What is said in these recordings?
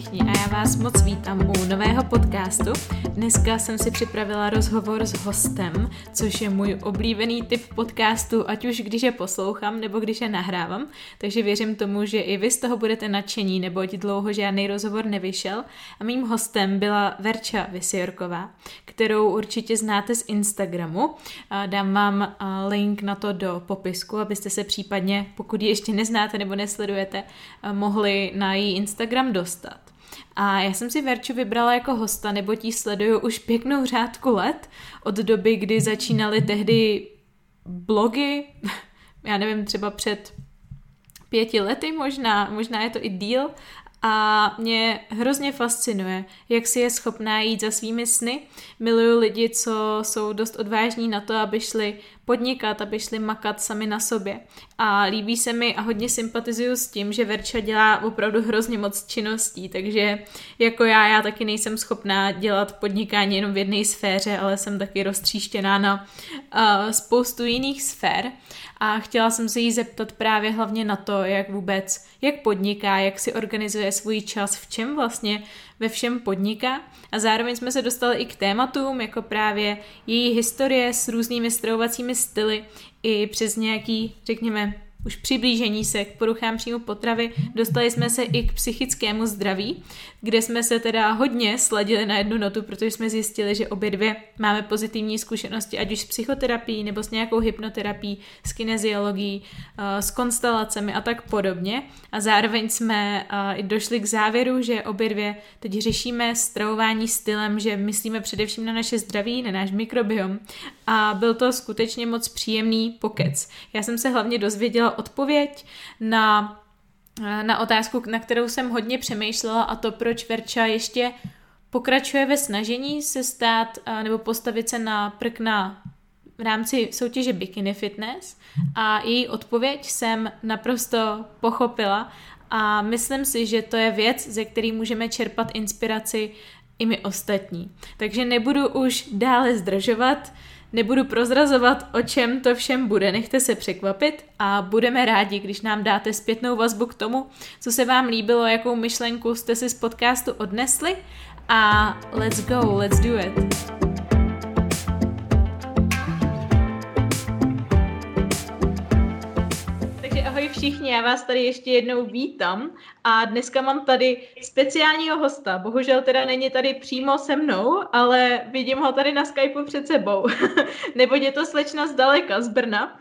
všichni a já vás moc vítám u nového podcastu. Dneska jsem si připravila rozhovor s hostem, což je můj oblíbený typ podcastu, ať už když je poslouchám nebo když je nahrávám, takže věřím tomu, že i vy z toho budete nadšení, neboť dlouho žádný rozhovor nevyšel. A mým hostem byla Verča Vysjorková, kterou určitě znáte z Instagramu. Dám vám link na to do popisku, abyste se případně, pokud ji ještě neznáte nebo nesledujete, mohli na její Instagram dostat. A já jsem si Verču vybrala jako hosta, nebo tí sleduju už pěknou řádku let, od doby, kdy začínaly tehdy blogy, já nevím, třeba před pěti lety možná, možná je to i díl, a mě hrozně fascinuje, jak si je schopná jít za svými sny. Miluju lidi, co jsou dost odvážní na to, aby šli podnikat, aby šli makat sami na sobě. A líbí se mi a hodně sympatizuju s tím, že Verča dělá opravdu hrozně moc činností, takže jako já, já taky nejsem schopná dělat podnikání jenom v jedné sféře, ale jsem taky roztříštěná na uh, spoustu jiných sfér a chtěla jsem se jí zeptat právě hlavně na to, jak vůbec, jak podniká, jak si organizuje svůj čas, v čem vlastně ve všem podniká. A zároveň jsme se dostali i k tématům, jako právě její historie s různými stravovacími styly i přes nějaký, řekněme, už přiblížení se k poruchám příjmu potravy, dostali jsme se i k psychickému zdraví, kde jsme se teda hodně sladili na jednu notu, protože jsme zjistili, že obě dvě máme pozitivní zkušenosti, ať už s psychoterapií nebo s nějakou hypnoterapií, s kineziologií, eh, s konstelacemi a tak podobně. A zároveň jsme eh, i došli k závěru, že obě dvě teď řešíme stravování stylem, že myslíme především na naše zdraví, na náš mikrobiom. A byl to skutečně moc příjemný pokec. Já jsem se hlavně dozvěděla odpověď na na otázku, na kterou jsem hodně přemýšlela a to, proč Verča ještě pokračuje ve snažení se stát nebo postavit se na prkna v rámci soutěže Bikini Fitness. A její odpověď jsem naprosto pochopila. A myslím si, že to je věc, ze který můžeme čerpat inspiraci i my ostatní. Takže nebudu už dále zdržovat, Nebudu prozrazovat, o čem to všem bude, nechte se překvapit a budeme rádi, když nám dáte zpětnou vazbu k tomu, co se vám líbilo, jakou myšlenku jste si z podcastu odnesli a let's go, let's do it. Všichni, já vás tady ještě jednou vítám a dneska mám tady speciálního hosta. Bohužel teda není tady přímo se mnou, ale vidím ho tady na Skypeu před sebou. nebo je to slečna zdaleka, z Brna,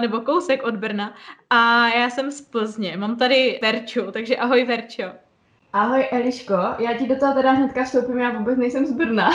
nebo kousek od Brna. A já jsem z Plzně, mám tady Verču, takže ahoj Verčo. Ahoj Eliško, já ti do toho teda hnedka vstoupím, já vůbec nejsem z Brna.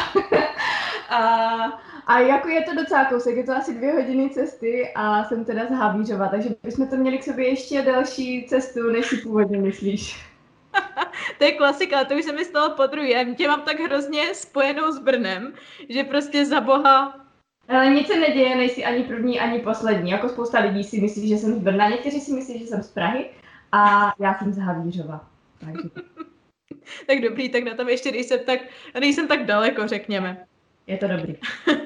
a a jako je to docela kousek, je to asi dvě hodiny cesty a jsem teda z Havířova, takže bychom to měli k sobě ještě další cestu, než si původně myslíš. to je klasika, to už se mi stalo po druhé. Tě mám tak hrozně spojenou s Brnem, že prostě za boha... Ale nic se neděje, nejsi ani první, ani poslední. Jako spousta lidí si myslí, že jsem z Brna, někteří si myslí, že jsem z Prahy a já jsem z Havířova. Takže... tak dobrý, tak na tom ještě nejsem tak, nejsem tak daleko, řekněme je to dobrý.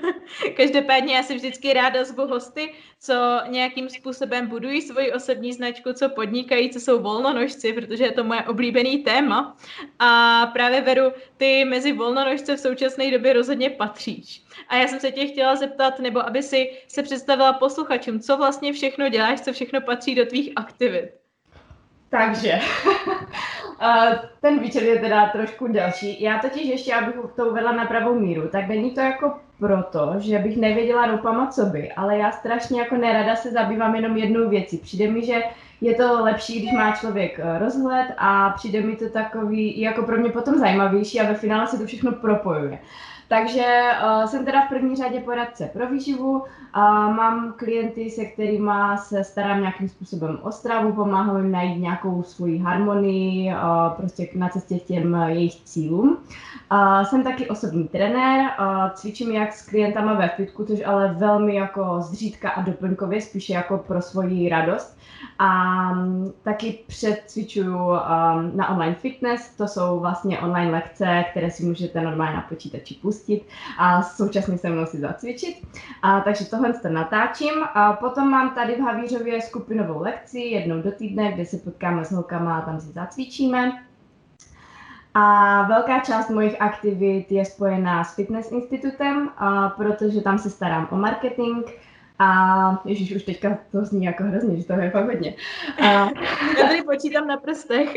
Každopádně já si vždycky ráda zvu hosty, co nějakým způsobem budují svoji osobní značku, co podnikají, co jsou volnonožci, protože je to moje oblíbený téma. A právě Veru, ty mezi volnonožce v současné době rozhodně patříš. A já jsem se tě chtěla zeptat, nebo aby si se představila posluchačům, co vlastně všechno děláš, co všechno patří do tvých aktivit. Takže, ten výčet je teda trošku delší. Já totiž ještě, abych to uvedla na pravou míru, tak není to jako proto, že bych nevěděla doupama, co by, ale já strašně jako nerada se zabývám jenom jednou věcí. Přijde mi, že je to lepší, když má člověk eh, rozhled a přijde mi to takový jako pro mě potom zajímavější a ve finále se to všechno propojuje. Takže uh, jsem teda v první řadě poradce pro výživu, uh, mám klienty, se kterými se starám nějakým způsobem o stravu, pomáhám jim najít nějakou svoji harmonii, uh, prostě na cestě k těm jejich cílům. Uh, jsem taky osobní trenér, uh, cvičím jak s klientama ve fitku, což ale velmi jako zřídka a doplňkově, spíše jako pro svoji radost. A um, taky předcvičuju um, na online fitness, to jsou vlastně online lekce, které si můžete normálně na počítači pustit a současně se mnou si zacvičit. A, takže tohle to natáčím. A potom mám tady v Havířově skupinovou lekci jednou do týdne, kde se potkáme s holkama a tam si zacvičíme. A velká část mojich aktivit je spojená s Fitness institutem, protože tam se starám o marketing, a ježíš, už teďka to zní jako hrozně, že toho je fakt hodně. A, Já tady počítám na prstech.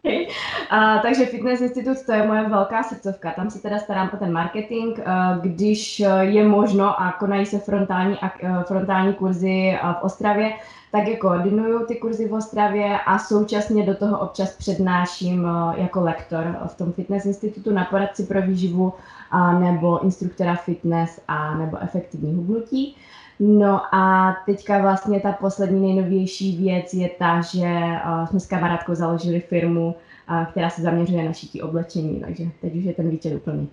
a, takže Fitness Institut to je moje velká srdcovka. Tam se teda starám o ten marketing, a, když je možno a konají se frontální, a, frontální kurzy v Ostravě, tak je koordinuju ty kurzy v Ostravě a současně do toho občas přednáším jako lektor v tom Fitness Institutu na poradci pro výživu a nebo instruktora fitness a nebo efektivní hubnutí. No a teďka vlastně ta poslední nejnovější věc je ta, že uh, jsme s kamarádkou založili firmu, uh, která se zaměřuje na šití oblečení, takže teď už je ten výčet úplný.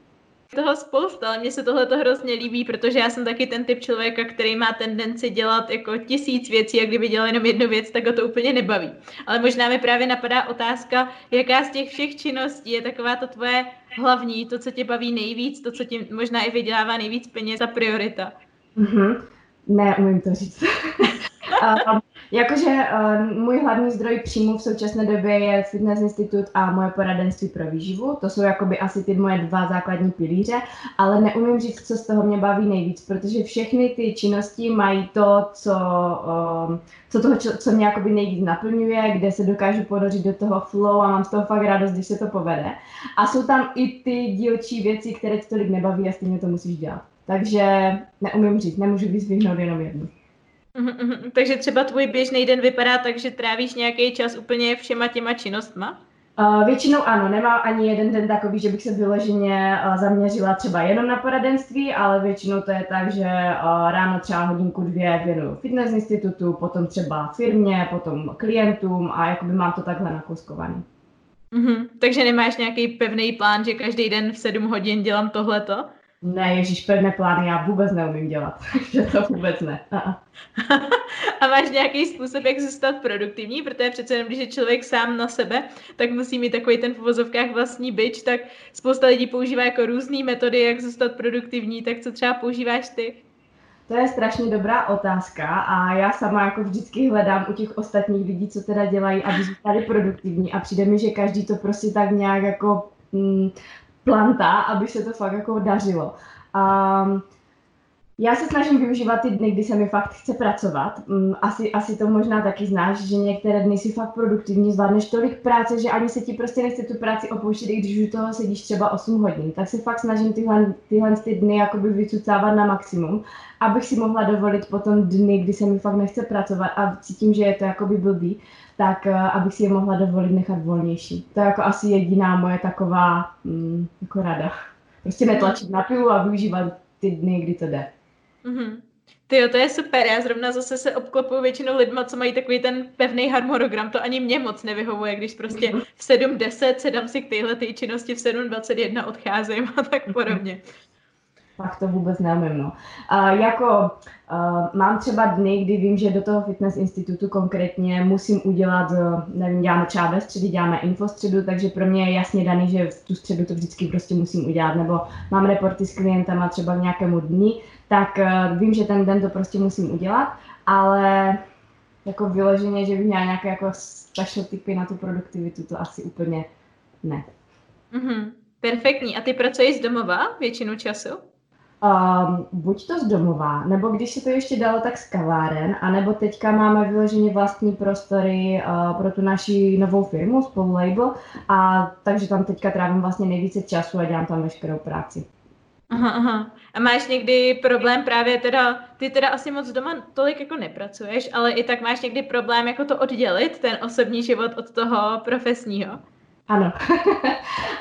Toho spousta, ale mně se tohle to hrozně líbí, protože já jsem taky ten typ člověka, který má tendenci dělat jako tisíc věcí a kdyby dělal jenom jednu věc, tak ho to úplně nebaví. Ale možná mi právě napadá otázka, jaká z těch všech činností je taková to tvoje hlavní, to, co tě baví nejvíc, to, co ti možná i vydělává nejvíc peněz, ta priorita. Mm-hmm. Ne, umím to říct. um, jakože um, můj hlavní zdroj příjmu v současné době je Fitness Institut a moje poradenství pro výživu. To jsou jakoby asi ty moje dva základní pilíře, ale neumím říct, co z toho mě baví nejvíc, protože všechny ty činnosti mají to, co, um, co, toho, co, co mě jakoby nejvíc naplňuje, kde se dokážu podořit do toho flow a mám z toho fakt radost, když se to povede. A jsou tam i ty dílčí věci, které ti tolik nebaví a stejně to musíš dělat. Takže neumím říct, nemůžu vyzvihnout jenom jednu. Mm-hmm, takže třeba tvůj běžný den vypadá tak, že trávíš nějaký čas úplně všema těma činnostma? Uh, většinou ano, nemám ani jeden den takový, že bych se vyloženě uh, zaměřila třeba jenom na poradenství, ale většinou to je tak, že uh, ráno třeba hodinku dvě věnuju fitness institutu, potom třeba firmě, potom klientům a jakoby mám to takhle nakouskovaný. Mm-hmm, takže nemáš nějaký pevný plán, že každý den v 7 hodin dělám tohleto? Ne, ježíš, pevné plány já vůbec neumím dělat, že to vůbec ne. A máš nějaký způsob, jak zůstat produktivní, protože přece jenom, když je člověk sám na sebe, tak musí mít takový ten v uvozovkách vlastní byč, tak spousta lidí používá jako různé metody, jak zůstat produktivní, tak co třeba používáš ty? To je strašně dobrá otázka a já sama jako vždycky hledám u těch ostatních lidí, co teda dělají, aby zůstali produktivní a přijde mi, že každý to prostě tak nějak jako mm, planta, aby se to fakt jako dařilo. Um, já se snažím využívat ty dny, kdy se mi fakt chce pracovat. Mm, asi, asi to možná taky znáš, že některé dny si fakt produktivní, zvládneš tolik práce, že ani se ti prostě nechce tu práci opouštět, i když u toho sedíš třeba 8 hodin. Tak se fakt snažím tyhle, tyhle ty dny jakoby vycucávat na maximum, abych si mohla dovolit potom dny, kdy se mi fakt nechce pracovat a cítím, že je to jakoby blbý, tak uh, abych si je mohla dovolit nechat volnější. To je jako asi jediná moje taková mm, jako rada. Prostě netlačit na pilu a využívat ty dny, kdy to jde. Mm-hmm. Ty jo, to je super. Já zrovna zase se obklopuju většinou lidma, co mají takový ten pevný harmonogram. To ani mě moc nevyhovuje, když prostě v 7.10 sedám si k téhle ty činnosti, v 7.21 odcházím a tak podobně. Tak to vůbec neumím, no. Uh, jako uh, mám třeba dny, kdy vím, že do toho fitness institutu konkrétně musím udělat, uh, nevím, děláme třeba ve středu, děláme infostředu, takže pro mě je jasně daný, že v tu středu to vždycky prostě musím udělat, nebo mám reporty s klientama třeba v nějakému dni, tak uh, vím, že ten den to prostě musím udělat, ale jako vyloženě, že bych měla nějaké jako special typy na tu produktivitu, to asi úplně ne. Mm-hmm. Perfektní. A ty pracuješ z domova většinu času? Um, buď to z domova, nebo když se to ještě dalo, tak z kaváren, anebo teďka máme vyloženě vlastní prostory uh, pro tu naši novou firmu, spolu label, a takže tam teďka trávím vlastně nejvíce času a dělám tam veškerou práci. Aha, aha. A máš někdy problém právě teda, ty teda asi moc doma tolik jako nepracuješ, ale i tak máš někdy problém jako to oddělit, ten osobní život od toho profesního? Ano.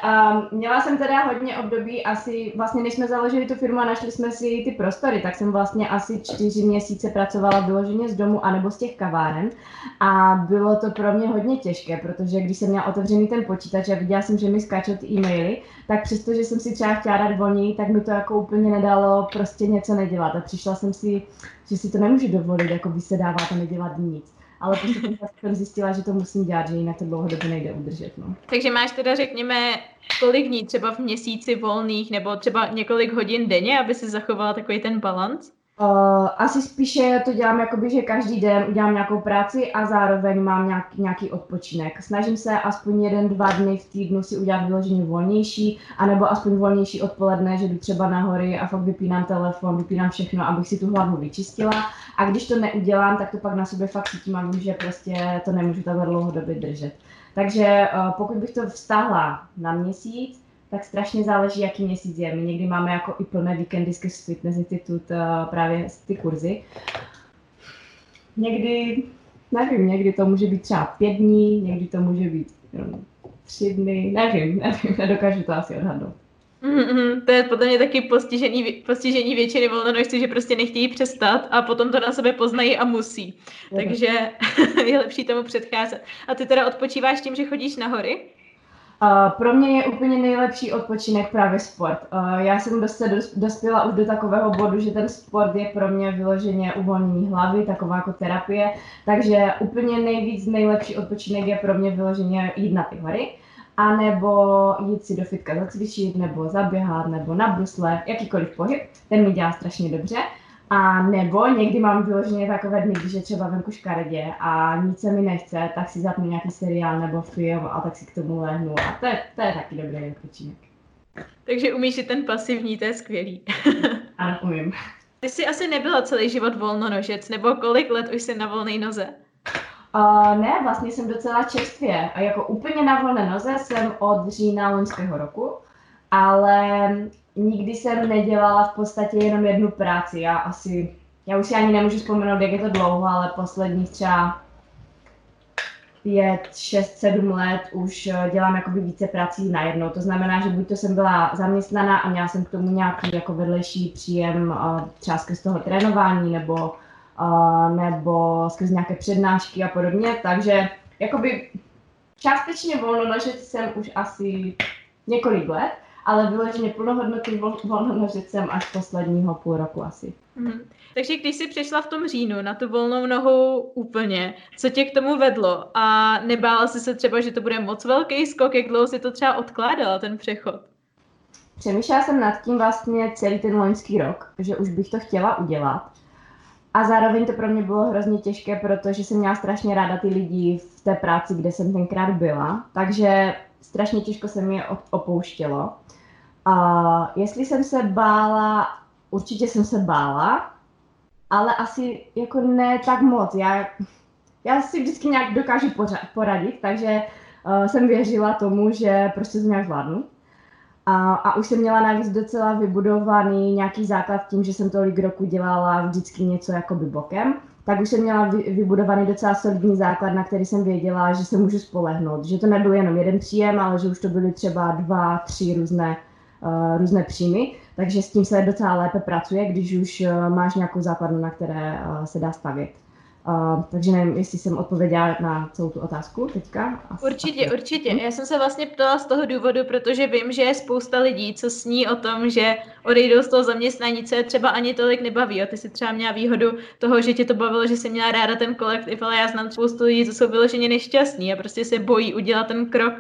um, měla jsem teda hodně období, asi vlastně než jsme založili tu firmu a našli jsme si ty prostory, tak jsem vlastně asi čtyři měsíce pracovala vyloženě z domu anebo z těch kaváren. A bylo to pro mě hodně těžké, protože když jsem měla otevřený ten počítač a viděla jsem, že mi skáčou ty e-maily, tak přestože jsem si třeba chtěla dát volněji, tak mi to jako úplně nedalo prostě něco nedělat. A přišla jsem si, že si to nemůžu dovolit, jako vysedávat a nedělat nic ale postupně jsem zjistila, že to musím dělat, že jinak to dlouhodobě nejde udržet. No. Takže máš teda, řekněme, kolik dní třeba v měsíci volných, nebo třeba několik hodin denně, aby si zachovala takový ten balans? Uh, asi spíše to dělám jakoby, že každý den udělám nějakou práci a zároveň mám nějaký, nějaký odpočinek. Snažím se aspoň jeden, dva dny v týdnu si udělat vyloženě volnější, anebo aspoň volnější odpoledne, že jdu třeba na hory a fakt vypínám telefon, vypínám všechno, abych si tu hlavu vyčistila. A když to neudělám, tak to pak na sobě fakt cítím a vím, že prostě to nemůžu takhle dlouhodobě držet. Takže uh, pokud bych to vztahla na měsíc, tak strašně záleží, jaký měsíc je. My někdy máme jako i plné víkendy z Fitness Institute uh, právě ty kurzy. Někdy, nevím, někdy to může být třeba pět dní, někdy to může být tři dny, nevím, nevím, nedokážu to asi odhadnout. Mm-hmm, to je podle mě taky postižení, postižení většiny volnonožců, že prostě nechtějí přestat a potom to na sebe poznají a musí. Je Takže je lepší tomu předcházet. A ty teda odpočíváš tím, že chodíš na hory? Pro mě je úplně nejlepší odpočinek právě sport. Uh, já jsem se dospěla už do takového bodu, že ten sport je pro mě vyloženě uvolnění hlavy, taková jako terapie, takže úplně nejvíc nejlepší odpočinek je pro mě vyloženě jít na ty hory, anebo jít si do fitka zacvičit, nebo zaběhat, nebo na brusle, jakýkoliv pohyb, ten mi dělá strašně dobře. A nebo někdy mám vyloženě takové dny, když je třeba venku škaredě a nic se mi nechce, tak si zapnu nějaký seriál nebo film a tak si k tomu lehnu. A to je, to je taky dobrý odpočinek. Takže umíš i ten pasivní, to je skvělý. ano, umím. Ty jsi asi nebyla celý život volnonožec, nebo kolik let už jsi na volné noze? Uh, ne, vlastně jsem docela čerstvě. A jako úplně na volné noze jsem od října loňského roku, ale nikdy jsem nedělala v podstatě jenom jednu práci. Já asi, já už si ani nemůžu vzpomenout, jak je to dlouho, ale posledních třeba pět, šest, sedm let už eh, dělám jakoby více prací najednou. To znamená, že buď to jsem byla zaměstnaná a měla jsem k tomu nějaký jako vedlejší příjem eh, třeba skrz toho trénování nebo, eh, nebo skrz nějaké přednášky a podobně. Takže jakoby částečně volnonožec jsem už asi několik let, ale vyloženě plnohodnotný volnonožec jsem až posledního půl roku asi. Mm. Takže když jsi přišla v tom říjnu na tu volnou nohu úplně, co tě k tomu vedlo? A nebála jsi se třeba, že to bude moc velký skok, jak dlouho si to třeba odkládala, ten přechod? Přemýšlela jsem nad tím vlastně celý ten loňský rok, že už bych to chtěla udělat. A zároveň to pro mě bylo hrozně těžké, protože jsem měla strašně ráda ty lidi v té práci, kde jsem tenkrát byla. Takže strašně těžko se mi opouštělo. A jestli jsem se bála, určitě jsem se bála, ale asi jako ne tak moc. Já, já si vždycky nějak dokážu poradit, takže uh, jsem věřila tomu, že prostě to nějak zvládnu. A, a už jsem měla navíc docela vybudovaný nějaký základ tím, že jsem tolik roku dělala vždycky něco jako by bokem, tak už jsem měla vy, vybudovaný docela solidní základ, na který jsem věděla, že se můžu spolehnout. Že to nebyl jenom jeden příjem, ale že už to byly třeba dva, tři různé různé příjmy, takže s tím se docela lépe pracuje, když už uh, máš nějakou základnu, na které uh, se dá stavět. Uh, takže nevím, jestli jsem odpověděla na celou tu otázku teďka. Asi, určitě, asi. určitě. Já jsem se vlastně ptala z toho důvodu, protože vím, že je spousta lidí, co sní o tom, že odejdou z toho zaměstnání, co je třeba ani tolik nebaví. A ty si třeba měla výhodu toho, že tě to bavilo, že jsi měla ráda ten kolektiv, ale já znám spoustu lidí, co jsou vyloženě nešťastní a prostě se bojí udělat ten krok.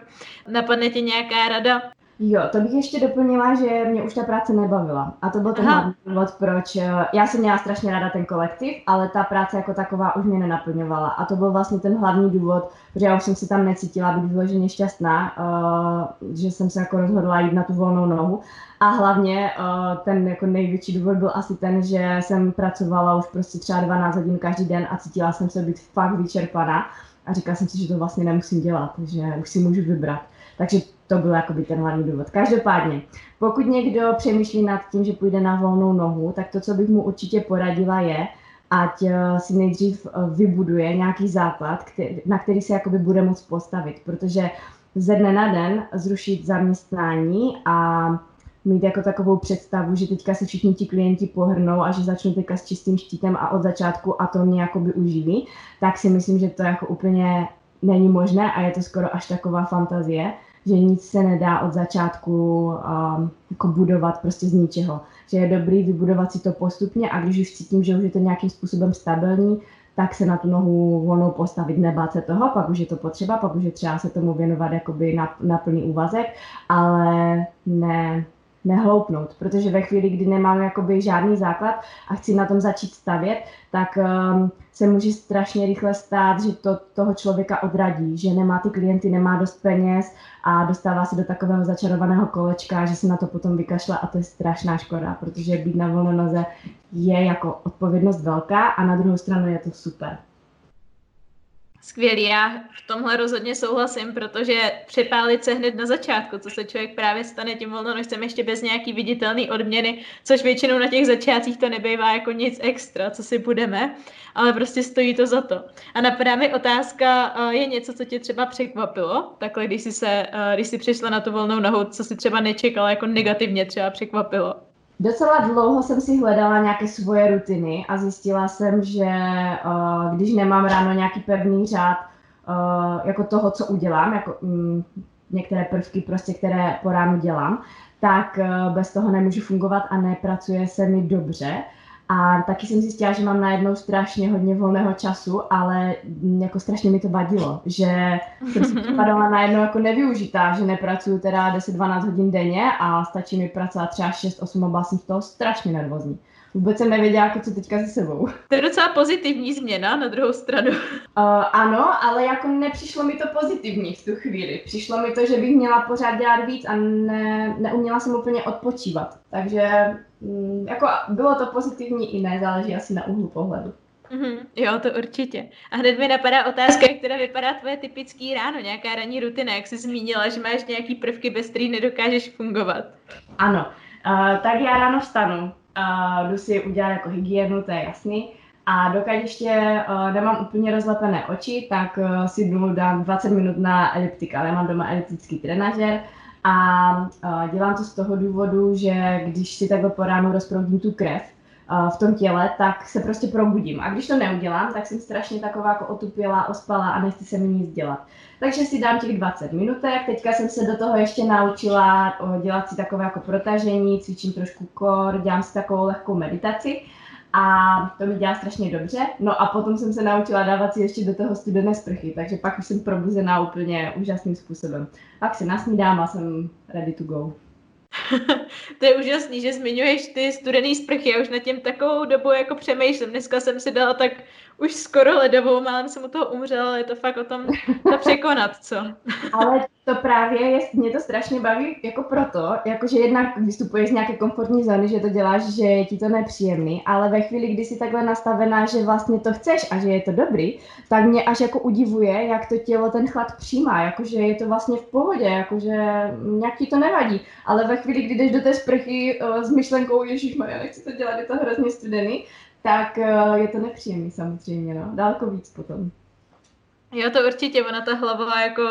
Napadne tě nějaká rada, Jo, to bych ještě doplnila, že mě už ta práce nebavila. A to byl ten hlavní důvod, proč eh, já jsem měla strašně ráda ten kolektiv, ale ta práce jako taková už mě nenaplňovala. A to byl vlastně ten hlavní důvod, protože já už jsem se tam necítila být vyloženě šťastná, uh, že jsem se jako rozhodla jít na tu volnou nohu. A hlavně uh, ten jako největší důvod byl asi ten, že jsem pracovala už prostě třeba 12 hodin každý den a cítila jsem se být fakt vyčerpaná. A říkala jsem si, že to vlastně nemusím dělat, že už si můžu vybrat. Takže to byl jakoby ten hlavní důvod. Každopádně, pokud někdo přemýšlí nad tím, že půjde na volnou nohu, tak to, co bych mu určitě poradila, je, ať eh, si nejdřív eh, vybuduje nějaký základ, na který se jakoby bude moct postavit, protože ze dne na den zrušit zaměstnání a mít jako takovou představu, že teďka se všichni ti klienti pohrnou a že začnou teďka s čistým štítem a od začátku a to mě jakoby uživí, tak si myslím, že to jako úplně není možné a je to skoro až taková fantazie že nic se nedá od začátku um, jako budovat prostě z ničeho. Že je dobrý vybudovat si to postupně a když už cítím, že už je to nějakým způsobem stabilní, tak se na tu nohu volnou postavit, nebát se toho, pak už je to potřeba, pak už je třeba se tomu věnovat jakoby na, na plný úvazek, ale ne, nehloupnout, protože ve chvíli, kdy nemám jakoby žádný základ a chci na tom začít stavět, tak um, se může strašně rychle stát, že to toho člověka odradí, že nemá ty klienty, nemá dost peněz a dostává se do takového začarovaného kolečka, že se na to potom vykašle a to je strašná škoda, protože být na volnonoze je jako odpovědnost velká a na druhou stranu je to super. Skvělý, já v tomhle rozhodně souhlasím, protože přepálit se hned na začátku, co se člověk právě stane tím volnonožcem ještě bez nějaký viditelný odměny, což většinou na těch začátcích to nebývá jako nic extra, co si budeme, ale prostě stojí to za to. A napadá mi otázka, je něco, co tě třeba překvapilo, takhle když jsi, se, když jsi přišla na tu volnou nohu, co si třeba nečekala, jako negativně třeba překvapilo? Docela dlouho jsem si hledala nějaké svoje rutiny a zjistila jsem, že uh, když nemám ráno nějaký pevný řád uh, jako toho, co udělám, jako um, některé prvky, prostě, které po ránu dělám, tak uh, bez toho nemůžu fungovat a nepracuje se mi dobře. A taky jsem zjistila, že mám najednou strašně hodně volného času, ale jako strašně mi to vadilo, že jsem si připadala najednou jako nevyužitá, že nepracuju teda 10-12 hodin denně a stačí mi pracovat třeba 6-8 a byla jsem z toho strašně nervózní. Vůbec jsem nevěděla, jako co teďka se sebou. To je docela pozitivní změna na druhou stranu. Uh, ano, ale jako nepřišlo mi to pozitivní v tu chvíli. Přišlo mi to, že bych měla pořád dělat víc a ne, neuměla jsem úplně odpočívat. Takže mm, jako bylo to pozitivní i ne, záleží asi na úhlu pohledu. Mm-hmm, jo, to určitě. A hned mi napadá otázka, jak teda vypadá tvoje typický ráno, nějaká ranní rutina, jak jsi zmínila, že máš nějaký prvky, bez kterých nedokážeš fungovat. Ano, uh, tak já ráno vstanu, uh, jdu si udělat jako hygienu, to je jasný. A dokud ještě uh, nemám úplně rozlepené oči, tak uh, si jdu dám 20 minut na eliptika. Já mám doma eliptický trenažer a uh, dělám to z toho důvodu, že když si takhle po ránu rozproudím tu krev, v tom těle, tak se prostě probudím. A když to neudělám, tak jsem strašně taková jako otupělá, ospala a nechci se mi nic dělat. Takže si dám těch 20 minutek. Teďka jsem se do toho ještě naučila dělat si takové jako protažení, cvičím trošku kor, dělám si takovou lehkou meditaci a to mi dělá strašně dobře. No a potom jsem se naučila dávat si ještě do toho studené sprchy, takže pak už jsem probuzená úplně úžasným způsobem. Pak se nasnídám a jsem ready to go. to je úžasný, že zmiňuješ ty studený sprchy. Já už na tím takovou dobu jako přemýšlím. Dneska jsem si dala tak už skoro ledovou, málem jsem u toho umřela, ale je to fakt o tom to překonat, co? ale to právě je, mě to strašně baví jako proto, jakože jednak vystupuješ z nějaké komfortní zóny, že to děláš, že je ti to nepříjemný, ale ve chvíli, kdy jsi takhle nastavená, že vlastně to chceš a že je to dobrý, tak mě až jako udivuje, jak to tělo ten chlad přijímá, jakože je to vlastně v pohodě, jakože nějak ti to nevadí, ale ve chvíli, kdy jdeš do té sprchy uh, s myšlenkou, Ježíš já nechci to dělat, je to hrozně studený, tak uh, je to nepříjemný samozřejmě, no, daleko víc potom. Jo, to určitě, ona ta hlava jako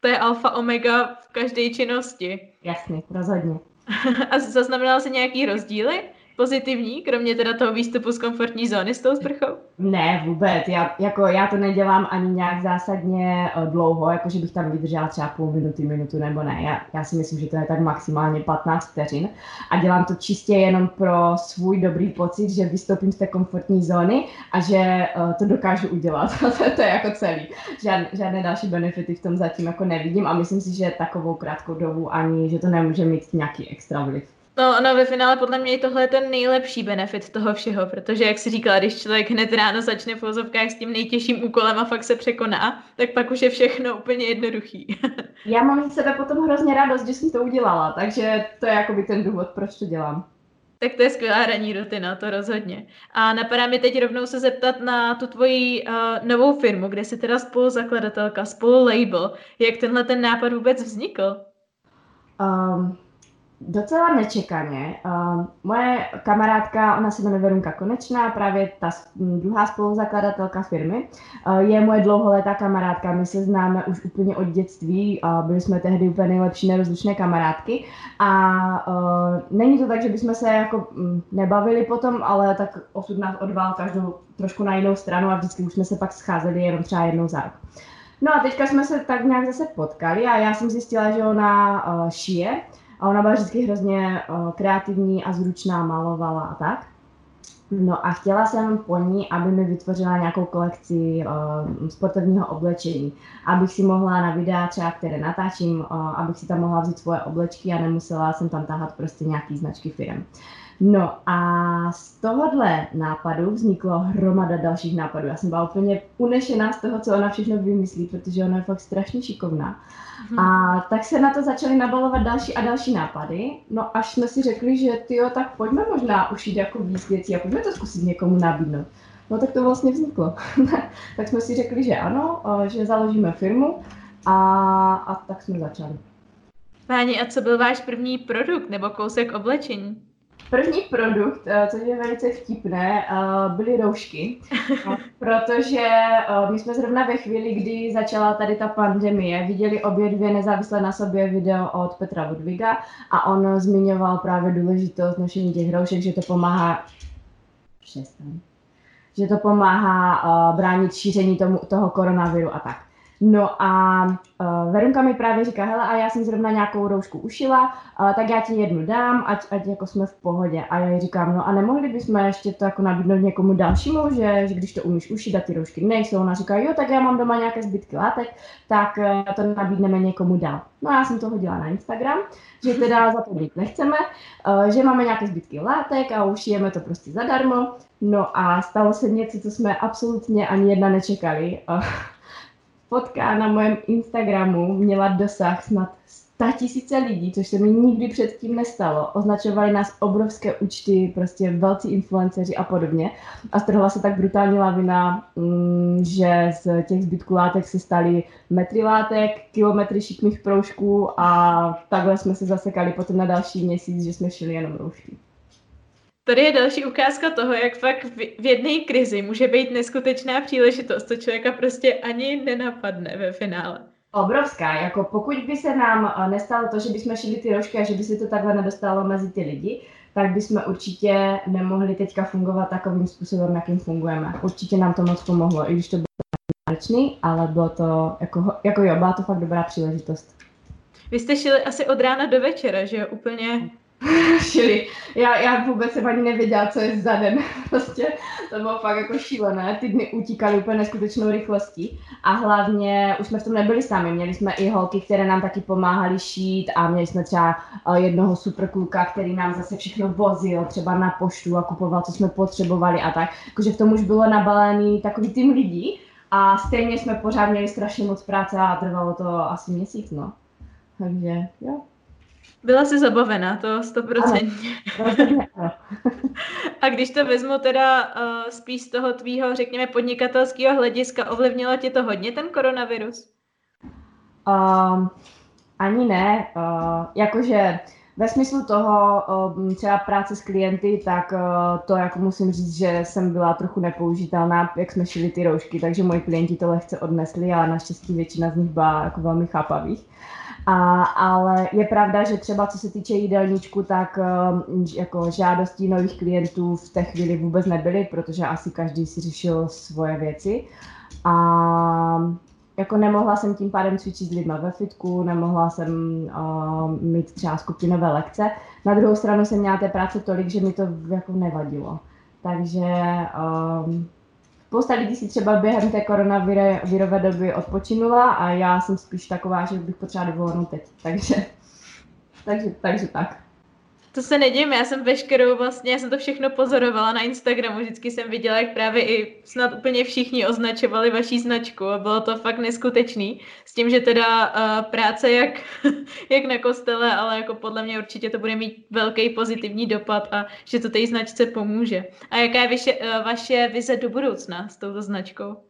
to je alfa omega v každé činnosti. Jasně, rozhodně. A zaznamenala jsi nějaký rozdíly? Pozitivní, kromě teda toho výstupu z komfortní zóny s tou sprchou? Ne, vůbec. Já, jako, já to nedělám ani nějak zásadně uh, dlouho, jako že bych tam vydržela třeba půl minuty, minutu nebo ne. Já, já si myslím, že to je tak maximálně 15 vteřin a dělám to čistě jenom pro svůj dobrý pocit, že vystoupím z té komfortní zóny a že uh, to dokážu udělat. to, to je jako celý. Žád, žádné další benefity v tom zatím jako nevidím a myslím si, že takovou krátkou dobu ani, že to nemůže mít nějaký extra vliv. No, ono ve finále podle mě tohle je ten nejlepší benefit toho všeho, protože jak si říkala, když člověk hned ráno začne v vozovkách s tím nejtěžším úkolem a fakt se překoná, tak pak už je všechno úplně jednoduchý. Já mám z sebe potom hrozně radost, že jsem to udělala, takže to je jakoby ten důvod, proč to dělám. Tak to je skvělá ranní rutina, to rozhodně. A napadá mi teď rovnou se zeptat na tu tvoji uh, novou firmu, kde jsi teda spoluzakladatelka, spolulabel. Jak tenhle ten nápad vůbec vznikl? Um, docela nečekaně. Uh, moje kamarádka, ona se jmenuje Verunka Konečná, právě ta druhá spoluzakladatelka firmy, uh, je moje dlouholetá kamarádka. My se známe už úplně od dětství, uh, byli jsme tehdy úplně nejlepší nerozlučné kamarádky a není to tak, že bychom se jako nebavili potom, ale tak osud nás odval každou trošku na jinou stranu a vždycky už jsme se pak scházeli jenom třeba jednou za rok. No a teďka jsme se tak nějak zase potkali a já jsem zjistila, že ona šije a ona byla vždycky hrozně uh, kreativní a zručná, malovala a tak. No a chtěla jsem po ní, aby mi vytvořila nějakou kolekci uh, sportovního oblečení, abych si mohla na videa třeba, které natáčím, uh, abych si tam mohla vzít svoje oblečky a nemusela jsem tam tahat prostě nějaký značky firm. No a z tohohle nápadu vzniklo hromada dalších nápadů. Já jsem byla úplně unešená z toho, co ona všechno vymyslí, protože ona je fakt strašně šikovná. Hmm. A tak se na to začaly nabalovat další a další nápady. No až jsme si řekli, že ty tak pojďme možná ušít jako víc věcí a pojďme to zkusit někomu nabídnout. No tak to vlastně vzniklo. tak jsme si řekli, že ano, že založíme firmu a, a tak jsme začali. Páni, a co byl váš první produkt nebo kousek oblečení? První produkt, eh, což je velice vtipné, eh, byly roušky, protože eh, my jsme zrovna ve chvíli, kdy začala tady ta pandemie, viděli obě dvě nezávisle na sobě video od Petra Ludviga a on zmiňoval právě důležitost nošení těch roušek, že to pomáhá že to pomáhá bránit šíření tomu, toho koronaviru a tak. No a uh, Verunka mi právě říká, hele, a já jsem zrovna nějakou roušku ušila, uh, tak já ti jednu dám, ať, ať jako jsme v pohodě. A já jí říkám, no a nemohli bychom ještě to jako nabídnout někomu dalšímu, že, že když to umíš ušít a ty roušky nejsou. Ona říká, jo, tak já mám doma nějaké zbytky látek, tak uh, to nabídneme někomu dál. No a já jsem to hodila na Instagram, že teda za to být nechceme, uh, že máme nějaké zbytky látek a ušijeme to prostě zadarmo. No a stalo se něco, co jsme absolutně ani jedna nečekali. Uh, fotka na mém Instagramu měla dosah snad 100 tisíce lidí, což se mi nikdy předtím nestalo. Označovali nás obrovské účty, prostě velcí influenceři a podobně. A strhla se tak brutální lavina, mm, že z těch zbytků látek se staly metry látek, kilometry šikmých proužků a takhle jsme se zasekali potom na další měsíc, že jsme šili jenom roušky. Tady je další ukázka toho, jak fakt v jedné krizi může být neskutečná příležitost. To člověka prostě ani nenapadne ve finále. Obrovská, jako pokud by se nám eh, nestalo to, že bychom šili ty rožky a že by se to takhle nedostalo mezi ty lidi, tak bychom určitě nemohli teďka fungovat takovým způsobem, jakým fungujeme. Určitě nám to moc pomohlo, i když to bylo náročný, ale bylo to, jako, jako jo, byla to fakt dobrá příležitost. Vy jste šili asi od rána do večera, že jo? Úplně šili. Já, já vůbec jsem ani nevěděla, co je za den. Prostě to bylo fakt jako šílené. Ty dny utíkaly úplně neskutečnou rychlostí. A hlavně už jsme v tom nebyli sami. Měli jsme i holky, které nám taky pomáhali šít a měli jsme třeba eh, jednoho superkluka, který nám zase všechno vozil, třeba na poštu a kupoval, co jsme potřebovali a tak. Jakože v tom už bylo nabalený takový tým lidí. A stejně jsme pořád měli strašně moc práce a trvalo to asi měsíc, no. Takže jo. Byla jsi zabavená, to stoprocentně. A když to vezmu teda uh, spíš z toho tvýho, řekněme, podnikatelského hlediska, ovlivnilo tě to hodně ten koronavirus? Uh, ani ne. Uh, jakože ve smyslu toho uh, třeba práce s klienty, tak uh, to jako musím říct, že jsem byla trochu nepoužitelná, jak jsme šili ty roušky, takže moji klienti to lehce odnesli, ale naštěstí většina z nich byla jako velmi chápavých. A, ale je pravda, že třeba co se týče jídelníčku, tak um, jako žádostí nových klientů v té chvíli vůbec nebyly, protože asi každý si řešil svoje věci. A jako nemohla jsem tím pádem cvičit s lidmi ve fitku, nemohla jsem uh, mít třeba skupinové lekce. Na druhou stranu jsem měla té práce tolik, že mi to jako nevadilo. Takže um, Spousta lidí si třeba během té koronavirové doby odpočinula a já jsem spíš taková, že bych potřebovala dovolenou teď. Takže, takže, takže tak. To se nedím, já jsem veškerou vlastně, já jsem to všechno pozorovala na Instagramu, vždycky jsem viděla, jak právě i snad úplně všichni označovali vaší značku a bylo to fakt neskutečný. S tím, že teda uh, práce jak, jak na kostele, ale jako podle mě určitě to bude mít velký pozitivní dopad a že to té značce pomůže. A jaká je vaše, uh, vaše vize do budoucna s touto značkou?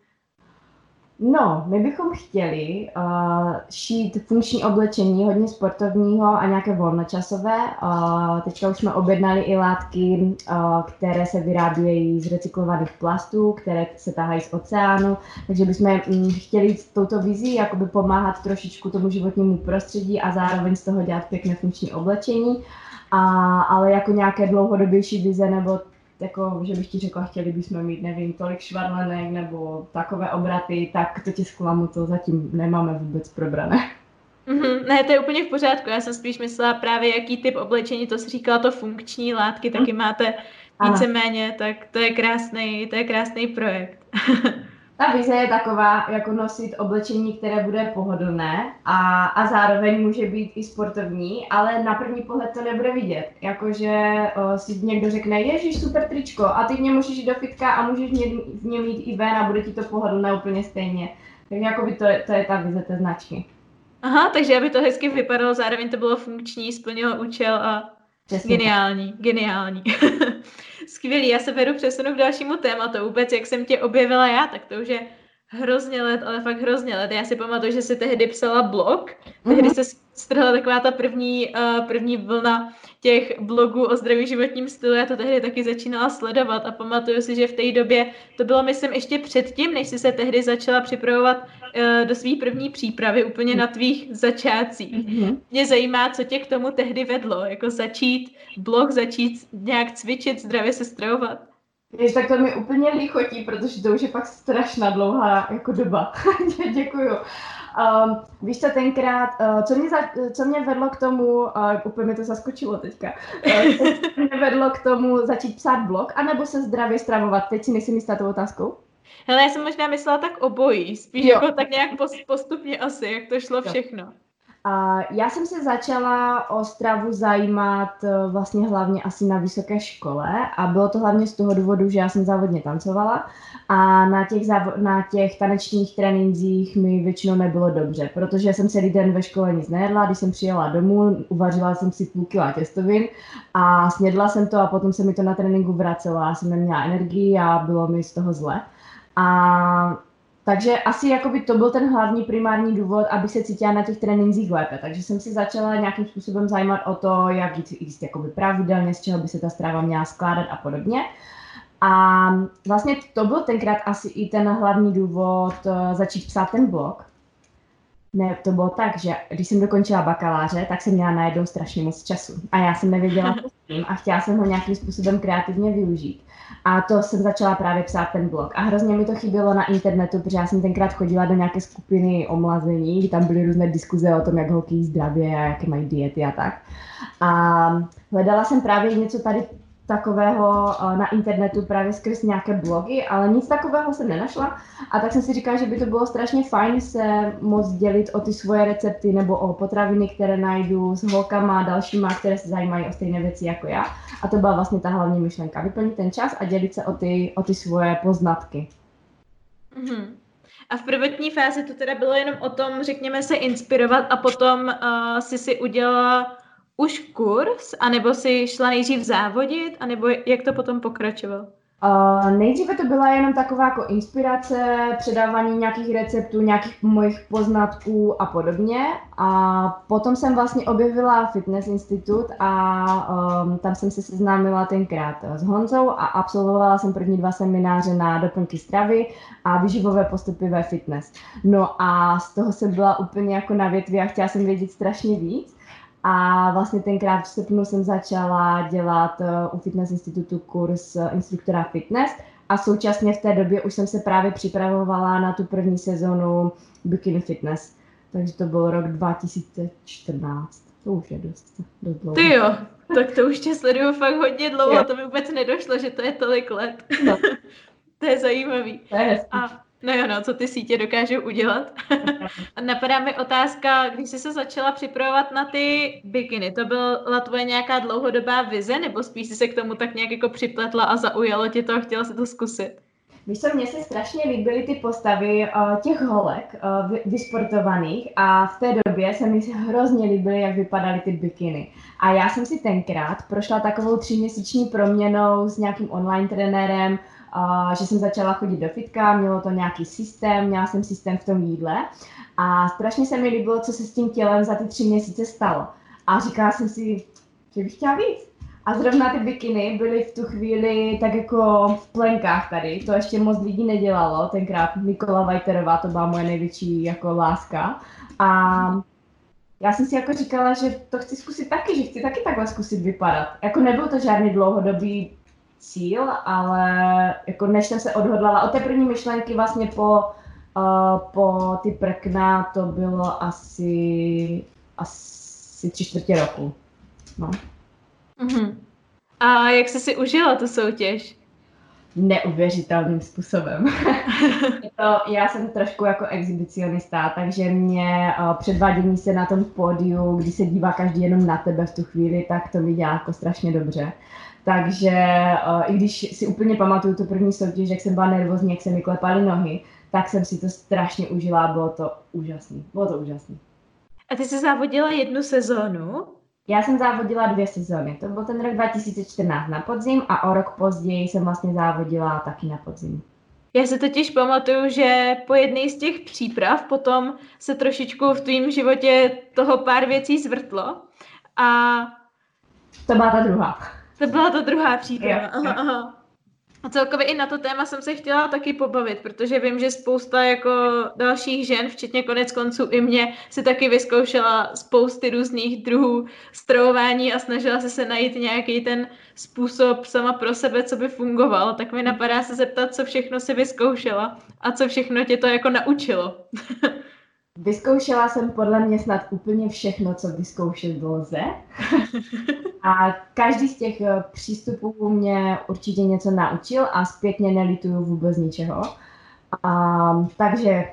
No, my bychom chtěli uh, šít funkční oblečení, hodně sportovního a nějaké volnočasové. Uh, teďka už jsme objednali i látky, uh, které se vyrábějí z recyklovaných plastů, které se tahají z oceánu, takže bychom um, chtěli s touto vizí jakoby pomáhat trošičku tomu životnímu prostředí a zároveň z toho dělat pěkné funkční oblečení. A, ale jako nějaké dlouhodobější vize nebo jako, že bych ti řekla, chtěli bychom mít, nevím, tolik švarlenek nebo takové obraty, tak to ti zklamu, to zatím nemáme vůbec probrané. Mm-hmm, ne, to je úplně v pořádku. Já jsem spíš myslela právě, jaký typ oblečení, to si říkala, to funkční látky, taky máte víceméně, tak to je krásný, to je krásný projekt. Ta vize je taková, jako nosit oblečení, které bude pohodlné a, a zároveň může být i sportovní, ale na první pohled to nebude vidět. Jakože o, si někdo řekne, ježíš, super tričko a ty v něm můžeš jít do fitka a můžeš mě, v něm jít i ven a bude ti to pohodlné úplně stejně. Takže jakoby to, to je ta vize té značky. Aha, takže aby to hezky vypadalo, zároveň to bylo funkční, splnilo účel a Přesně geniální, tak. geniální. Skvělý, já se vedu přesunu k dalšímu tématu. Vůbec, jak jsem tě objevila já, tak to už je hrozně let, ale fakt hrozně let. Já si pamatuju, že si tehdy psala blog, tehdy mm-hmm. se strhla taková ta první, uh, první vlna těch blogů o zdravém životním stylu. Já to tehdy taky začínala sledovat a pamatuju si, že v té době, to bylo myslím ještě předtím, než si se tehdy začala připravovat uh, do své první přípravy, úplně na tvých začátcích. Mm-hmm. Mě zajímá, co tě k tomu tehdy vedlo, jako začít blog, začít nějak cvičit, zdravě se stravovat. Víš, tak to mi úplně lichotí, protože to už je fakt strašná dlouhá jako doba. Děkuju. Um, víš co, tenkrát, uh, co, mě za, co mě vedlo k tomu, uh, úplně mi to zaskočilo teďka, uh, co mě vedlo k tomu začít psát blog, anebo se zdravě stravovat? Teď si nejsem jistá tou otázkou. Hele, já jsem možná myslela tak obojí, spíš jo. jako tak nějak postupně asi, jak to šlo jo. A já jsem se začala o stravu zajímat eh, vlastně hlavně asi na vysoké škole a bylo to hlavně z toho důvodu, že já jsem závodně tancovala a na těch, závo- na těch tanečních trénincích mi většinou nebylo dobře, protože jsem celý den ve škole nic nejedla, když jsem přijela domů, uvařila jsem si půl kila těstovin a snědla jsem to a potom se mi to na tréninku vracelo, já jsem neměla energii a bylo mi z toho zle. A takže asi jakoby to byl ten hlavní primární důvod, aby se cítila na těch trénincích lépe. Takže jsem si začala nějakým způsobem zajímat o to, jak jít, jít jakoby pravidelně, z čeho by se ta strava měla skládat a podobně. A vlastně to byl tenkrát asi i ten hlavní důvod uh, začít psát ten blog. Ne, to bylo tak, že když jsem dokončila bakaláře, tak jsem měla najednou strašně moc času. A já jsem nevěděla, a chtěla jsem ho nějakým způsobem kreativně využít. A to jsem začala právě psát ten blog. A hrozně mi to chybělo na internetu, protože já jsem tenkrát chodila do nějaké skupiny omlazení, kde tam byly různé diskuze o tom, jak holky jí zdravě a jaké mají diety a tak. A hledala jsem právě něco tady takového eh, na internetu právě skrz nějaké blogy, ale nic takového jsem nenašla. A tak jsem si říkala, že by to bylo strašně fajn se moc dělit o ty svoje recepty nebo o potraviny, které najdu s holkama a dalšíma, které se zajímají o stejné věci jako já. A to byla vlastně ta hlavní myšlenka. Vyplnit ten čas a dělit se o ty, o ty svoje poznatky. Mm-hmm. A v prvotní fázi to teda bylo jenom o tom, řekněme, se inspirovat a potom uh, si si udělala už kurz, anebo si šla nejdřív závodit, anebo jak to potom pokračovalo? Uh, nejdříve to byla jenom taková jako inspirace, předávání nějakých receptů, nějakých mojich poznatků a podobně. A potom jsem vlastně objevila Fitness Institut a um, tam jsem se seznámila tenkrát s Honzou a absolvovala jsem první dva semináře na doplňky stravy a vyživové postupy ve fitness. No a z toho jsem byla úplně jako na větvi a chtěla jsem vědět strašně víc. A vlastně tenkrát v srpnu jsem začala dělat eh, u Fitness Institutu kurz eh, instruktora fitness a současně v té době už jsem se právě připravovala na tu první sezonu Bikini Fitness. Takže to byl rok 2014. To už je dost, dost dlouho. Ty jo, tak to už tě sleduju fakt hodně dlouho, jo. to mi vůbec nedošlo, že to je tolik let. No. to je zajímavý. To je hezký. A No jo, no, co ty sítě dokážou udělat. a napadá mi otázka, když jsi se začala připravovat na ty bikiny, to byla tvoje nějaká dlouhodobá vize, nebo spíš jsi se k tomu tak nějak jako připletla a zaujalo tě to a chtěla se to zkusit? Víš co, mně se strašně líbily ty postavy uh, těch holek uh, vysportovaných a v té době se mi hrozně líbily, jak vypadaly ty bikiny. A já jsem si tenkrát prošla takovou tříměsíční proměnou s nějakým online trenérem, že jsem začala chodit do fitka, mělo to nějaký systém, měla jsem systém v tom jídle a strašně se mi líbilo, co se s tím tělem za ty tři měsíce stalo. A říkala jsem si, že bych chtěla víc. A zrovna ty bikiny byly v tu chvíli tak jako v plenkách tady, to ještě moc lidí nedělalo, tenkrát Nikola Vajterová, to byla moje největší jako láska. A já jsem si jako říkala, že to chci zkusit taky, že chci taky takhle zkusit vypadat. Jako nebyl to žádný dlouhodobý cíl, ale jako než jsem se odhodlala, od té první myšlenky vlastně po, uh, po ty prkna to bylo asi, asi tři čtvrtě roku. No. Mm-hmm. A jak jsi si užila tu soutěž? neuvěřitelným způsobem. to, já jsem trošku jako exhibicionista, takže mě uh, předvádění se na tom pódiu, kdy se dívá každý jenom na tebe v tu chvíli, tak to mi dělá jako strašně dobře. Takže uh, i když si úplně pamatuju tu první soutěž, jak jsem byla nervózní, jak se mi klepaly nohy, tak jsem si to strašně užila, bylo to úžasný. Bylo to úžasný. A ty jsi závodila jednu sezónu? Já jsem závodila dvě sezóny. To byl ten rok 2014 na podzim a o rok později jsem vlastně závodila taky na podzim. Já se totiž pamatuju, že po jedné z těch příprav potom se trošičku v tvém životě toho pár věcí zvrtlo a... To byla ta druhá. To byla ta druhá příprava. Aha, aha. A celkově i na to téma jsem se chtěla taky pobavit, protože vím, že spousta jako dalších žen, včetně konec konců i mě, si taky vyzkoušela spousty různých druhů stravování a snažila se se najít nějaký ten způsob sama pro sebe, co by fungoval. Tak mi napadá se zeptat, co všechno si vyzkoušela a co všechno tě to jako naučilo. Vyzkoušela jsem podle mě snad úplně všechno, co vyzkoušet lze. A každý z těch eh, přístupů mě určitě něco naučil a zpětně nelituju vůbec ničeho. A, takže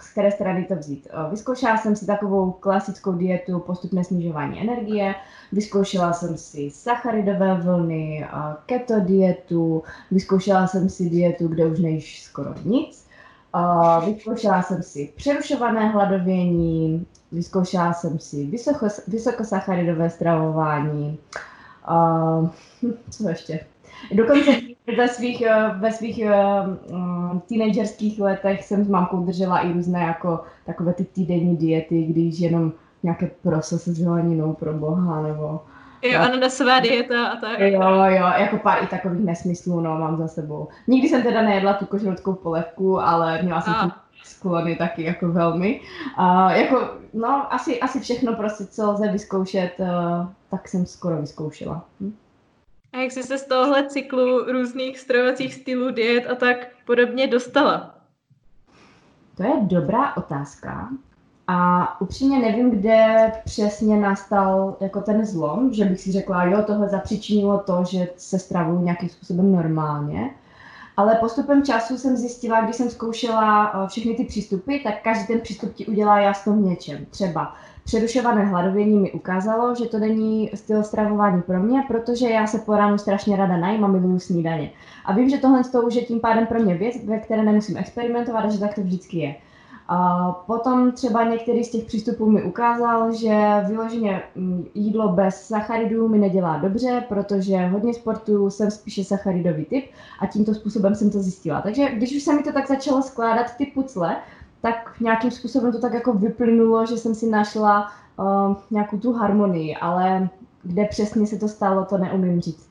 z které strany to vzít. Eh, vyzkoušela jsem si takovou klasickou dietu postupné snižování energie, vyzkoušela jsem si sacharidové vlny, eh, keto dietu, vyzkoušela jsem si dietu, kde už nejíš skoro nic, Vyzkoušela jsem si přerušované hladovění, vyzkoušela jsem si vysoko, vysokosacharidové stravování. Uh, co ještě? Dokonce ve svých, eh, ve svých uh, teenagerských letech jsem s mamkou držela i různé jako takové ty týdenní diety, když jenom nějaké proso se zeleninou pro boha, nebo Jo, ananasová dieta a tak. Jo, jo, jako pár i takových nesmyslů, no, mám za sebou. Nikdy jsem teda nejedla tu koželudskou polevku, ale měla jsem ah. sklony taky jako velmi. A jako, no, asi, asi všechno prostě, co lze vyzkoušet, uh, tak jsem skoro vyzkoušela. Hm? A jak jsi se z tohohle cyklu různých stravovacích stylů, diet a tak podobně dostala? To je dobrá otázka. A upřímně nevím, kde přesně nastal jako ten zlom, že bych si řekla, jo, tohle zapříčinilo to, že se stravuju nějakým způsobem normálně. Ale postupem času jsem zjistila, když jsem zkoušela eh, všechny ty přístupy, tak každý ten přístup ti udělá jasno v něčem. Třeba přerušované hladovění mi ukázalo, že to není styl stravování pro mě, protože já se po ránu strašně ráda najím a miluju snídaně. A vím, že tohle už je tím pádem pro mě věc, ve které nemusím experimentovat a že tak to vždycky je. A potom třeba některý z těch přístupů mi ukázal, že vyloženě mm, jídlo bez sacharidů mi nedělá dobře, protože hodně sportu jsem spíše sacharidový typ a tímto způsobem jsem to zjistila. Takže když už se mi to tak začalo skládat ty pucle, tak nějakým způsobem to tak jako vyplynulo, že jsem si našla uh, nějakou tu harmonii, ale kde přesně se to stalo, to neumím říct.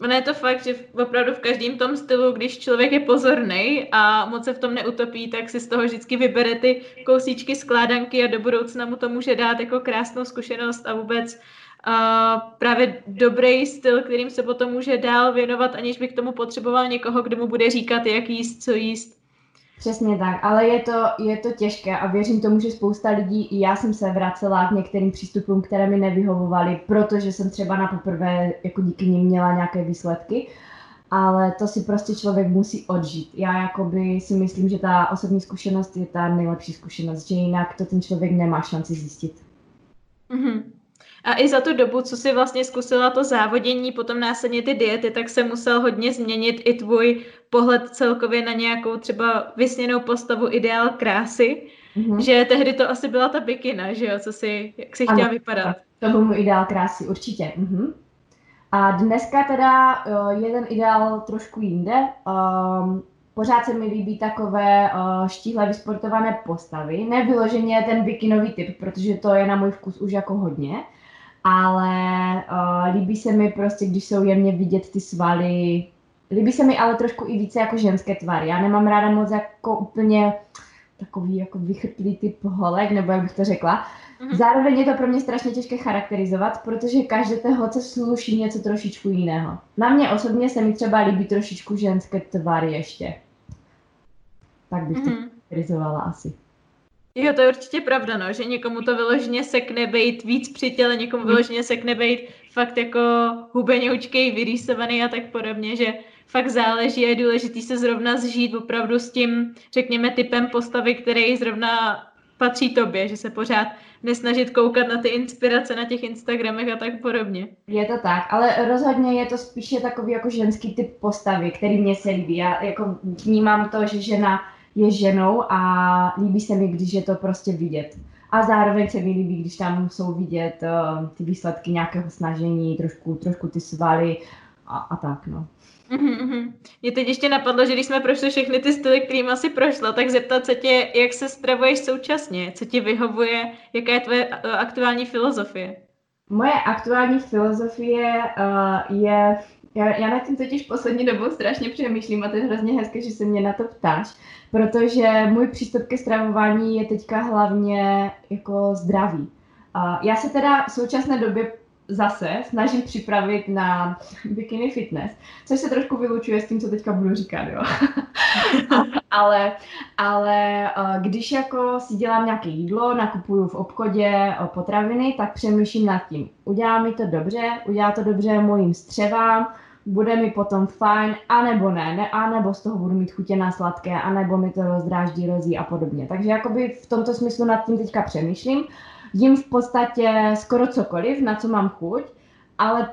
Ono je to fakt, že opravdu v každém tom stylu, když člověk je pozorný a moc se v tom neutopí, tak si z toho vždycky vybere ty kousíčky skládanky a do budoucna mu to může dát jako krásnou zkušenost a vůbec uh, právě dobrý styl, kterým se potom může dál věnovat, aniž by k tomu potřeboval někoho, kdo mu bude říkat, jak jíst, co jíst. Přesně tak, ale je to, je to těžké a věřím tomu, že spousta lidí, i já jsem se vracela k některým přístupům, které mi nevyhovovaly, protože jsem třeba na poprvé jako díky nim měla nějaké výsledky, ale to si prostě člověk musí odžít. Já jakoby si myslím, že ta osobní zkušenost je ta nejlepší zkušenost, že jinak to ten člověk nemá šanci zjistit. Mm-hmm. A i za tu dobu, co si vlastně zkusila to závodění, potom následně ty diety, tak se musel hodně změnit i tvůj pohled celkově na nějakou třeba vysněnou postavu ideál krásy, mm-hmm. že tehdy to asi byla ta bikina, že jo, co si, jak si chtěla ano, vypadat. To byl můj ideál krásy, určitě. Mm-hmm. A dneska teda uh, je ten ideál trošku jinde. Um, pořád se mi líbí takové uh, štíhle vysportované postavy. Nevyloženě ten bikinový typ, protože to je na můj vkus už jako hodně ale uh, líbí se mi prostě, když jsou jemně vidět ty svaly. Líbí se mi ale trošku i více jako ženské tvary. Já nemám ráda moc jako úplně takový jako vychrtlý typ holek, nebo jak bych to řekla. Mm-hmm. Zároveň je to pro mě strašně těžké charakterizovat, protože každé té holce sluší něco trošičku jiného. Na mě osobně se mi třeba líbí trošičku ženské tvary ještě. Tak bych mm-hmm. to mhm. charakterizovala asi. Jo, to je určitě pravda, no, že někomu to vyloženě sekne být víc při těle, někomu hmm. vyloženě sekne být fakt jako hubeňoučkej, vyrýsovaný a tak podobně, že fakt záleží a je důležité se zrovna zžít opravdu s tím, řekněme, typem postavy, který zrovna patří tobě, že se pořád nesnažit koukat na ty inspirace na těch Instagramech a tak podobně. Je to tak, ale rozhodně je to spíše takový jako ženský typ postavy, který mě se líbí. Já jako vnímám to, že žena je ženou a líbí se mi, když je to prostě vidět. A zároveň se mi líbí, když tam jsou vidět uh, ty výsledky nějakého snažení, trošku, trošku ty svaly a, a tak, no. Mm-hmm. Mě teď ještě napadlo, že když jsme prošli všechny ty styly, kterými asi prošla, tak zeptat se tě, jak se stravuješ současně, co ti vyhovuje, jaká je tvoje uh, aktuální filozofie? Moje aktuální filozofie uh, je, já, já nad tím totiž poslední dobou strašně přemýšlím a to je hrozně hezké, že se mě na to ptáš, protože můj přístup ke stravování je teďka hlavně jako zdravý. Já se teda v současné době zase snažím připravit na bikini fitness, což se trošku vylučuje s tím, co teďka budu říkat, jo. ale, ale eh, když jako si dělám nějaké jídlo, nakupuju v obchodě eh, potraviny, tak přemýšlím nad tím, udělá mi to dobře, udělá to dobře mojím střevám, bude mi potom fajn, anebo ne, ne, anebo z toho budu mít chutě na sladké, anebo mi to rozdráždí, rozí a podobně. Takže jakoby v tomto smyslu nad tím teďka přemýšlím jím v podstatě skoro cokoliv, na co mám chuť, ale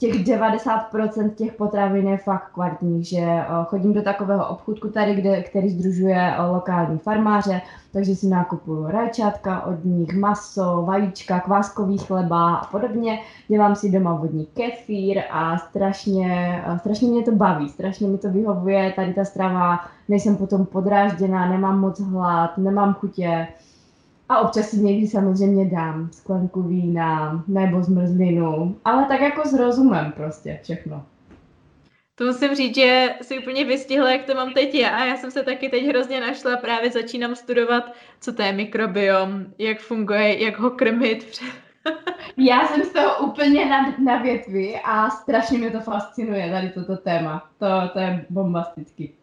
těch 90% těch potravin je fakt kvalitní, že eh, chodím do takového obchůdku tady, kde, který združuje eh, lokální farmáře, takže si nakupuju rajčátka od nich, maso, vajíčka, kváskový chleba a podobně. Dělám si doma vodní kefír a strašně, eh, strašně mě to baví, strašně mi to vyhovuje, tady ta strava, nejsem potom podrážděná, nemám moc hlad, nemám chutě, a občas si někdy samozřejmě dám sklenku vína nebo zmrzlinu, ale tak jako s rozumem prostě všechno. To musím říct, že si úplně vystihla, jak to mám teď já. A já jsem se taky teď hrozně našla, právě začínám studovat, co to je mikrobiom, jak funguje, jak ho krmit. já jsem z toho úplně na, na větvi a strašně mě to fascinuje, tady toto téma. To, to je bombastický.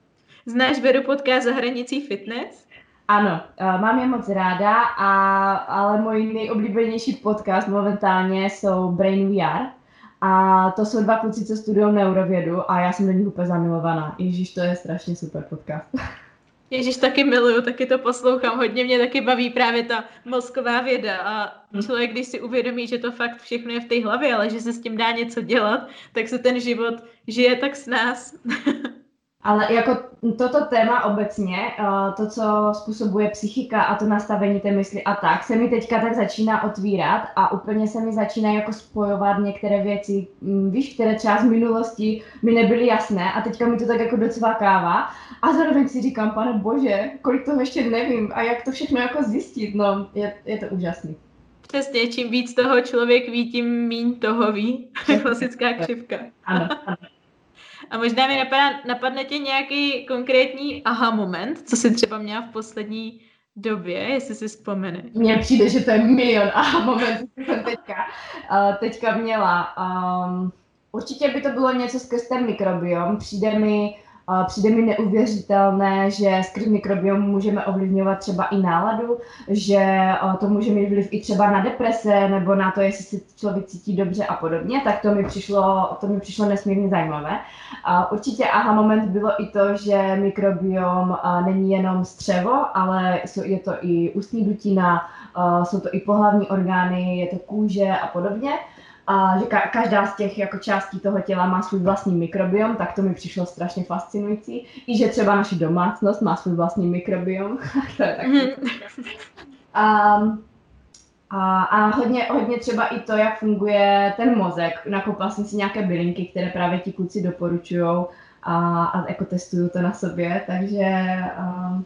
Znáš Beru podcast za hranicí fitness? Ano, uh, mám je moc ráda, a, ale můj nejoblíbenější podcast momentálně jsou Brain VR. A to jsou dva kluci, co studují neurovědu a já jsem do nich úplně zamilovaná. Ježíš, to je strašně super podcast. Ježíš, taky miluju, taky to poslouchám. Hodně mě taky baví právě ta mozková věda a hm. člověk, když si uvědomí, že to fakt všechno je v té hlavě, ale že se s tím dá něco dělat, tak se ten život žije tak s nás. Ale jako toto téma obecně, eh, to, co způsobuje psychika a to nastavení té mysli a tak, se mi teďka tak začíná otvírat a úplně se mi začíná jako spojovat některé věci, mm, víš, které třeba z minulosti mi nebyly jasné a teďka mi to tak jako docvakává a zároveň si říkám, pane bože, kolik toho ještě nevím a jak to všechno jako zjistit, no, je, je to úžasný. Přesně, čím víc toho člověk ví, tím míň toho ví. Klasická křivka. Ano, ano. A možná mi napadá, napadne tě nějaký konkrétní aha moment, co jsi třeba měla v poslední době, jestli si vzpomeneš. Mně přijde, že to je milion aha moment, jsem teďka, uh, teďka měla. Um, určitě by to bylo něco skrz ten mikrobiom. Přijde mi Přijde mi neuvěřitelné, že skrz mikrobiom můžeme ovlivňovat třeba i náladu, že to může mít vliv i třeba na deprese nebo na to, jestli se člověk cítí dobře a podobně, tak to mi přišlo, to mi přišlo nesmírně zajímavé. Určitě aha moment bylo i to, že mikrobiom není jenom střevo, ale je to i ústní dutina, jsou to i pohlavní orgány, je to kůže a podobně a že ka- každá z těch jako částí toho těla má svůj vlastní mikrobiom, tak to mi přišlo strašně fascinující. I že třeba naše domácnost má svůj vlastní mikrobiom. to je taky. Mm. a, a, a hodně, hodně třeba i to, jak funguje ten mozek. Nakoupila jsem si nějaké bylinky, které právě ti kluci doporučují a, a jako testuju to na sobě, takže a,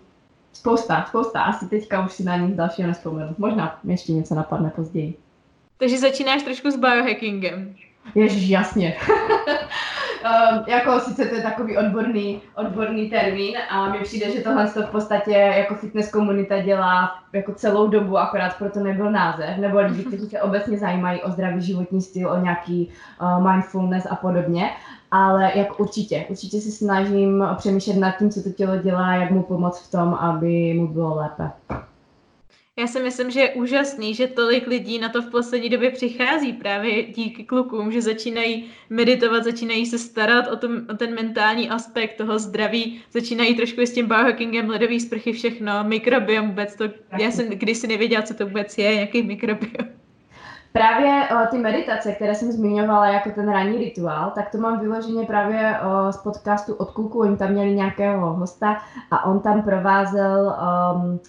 spousta, spousta. Asi teďka už si na nic dalšího nespomenu. Možná ještě něco napadne později. Takže začínáš trošku s biohackingem. Ježiš, jasně. um, jako sice to je takový odborný, odborný termín a mi přijde, že tohle to v podstatě jako fitness komunita dělá jako celou dobu, akorát proto nebyl název, nebo lidi, kteří se obecně zajímají o zdravý životní styl, o nějaký uh, mindfulness a podobně. Ale jak určitě, určitě si snažím přemýšlet nad tím, co to tělo dělá, jak mu pomoct v tom, aby mu bylo lépe. Já si myslím, že je úžasný, že tolik lidí na to v poslední době přichází právě díky klukům, že začínají meditovat, začínají se starat o, tom, o ten mentální aspekt toho zdraví, začínají trošku s tím biohackingem, ledový sprchy, všechno, mikrobiom vůbec to, já jsem kdysi nevěděla, co to vůbec je, jaký mikrobiom. Právě o, ty meditace, které jsem zmiňovala jako ten ranní rituál, tak to mám vyloženě právě o, z podcastu od Kuku. Oni tam měli nějakého hosta a on tam provázel um,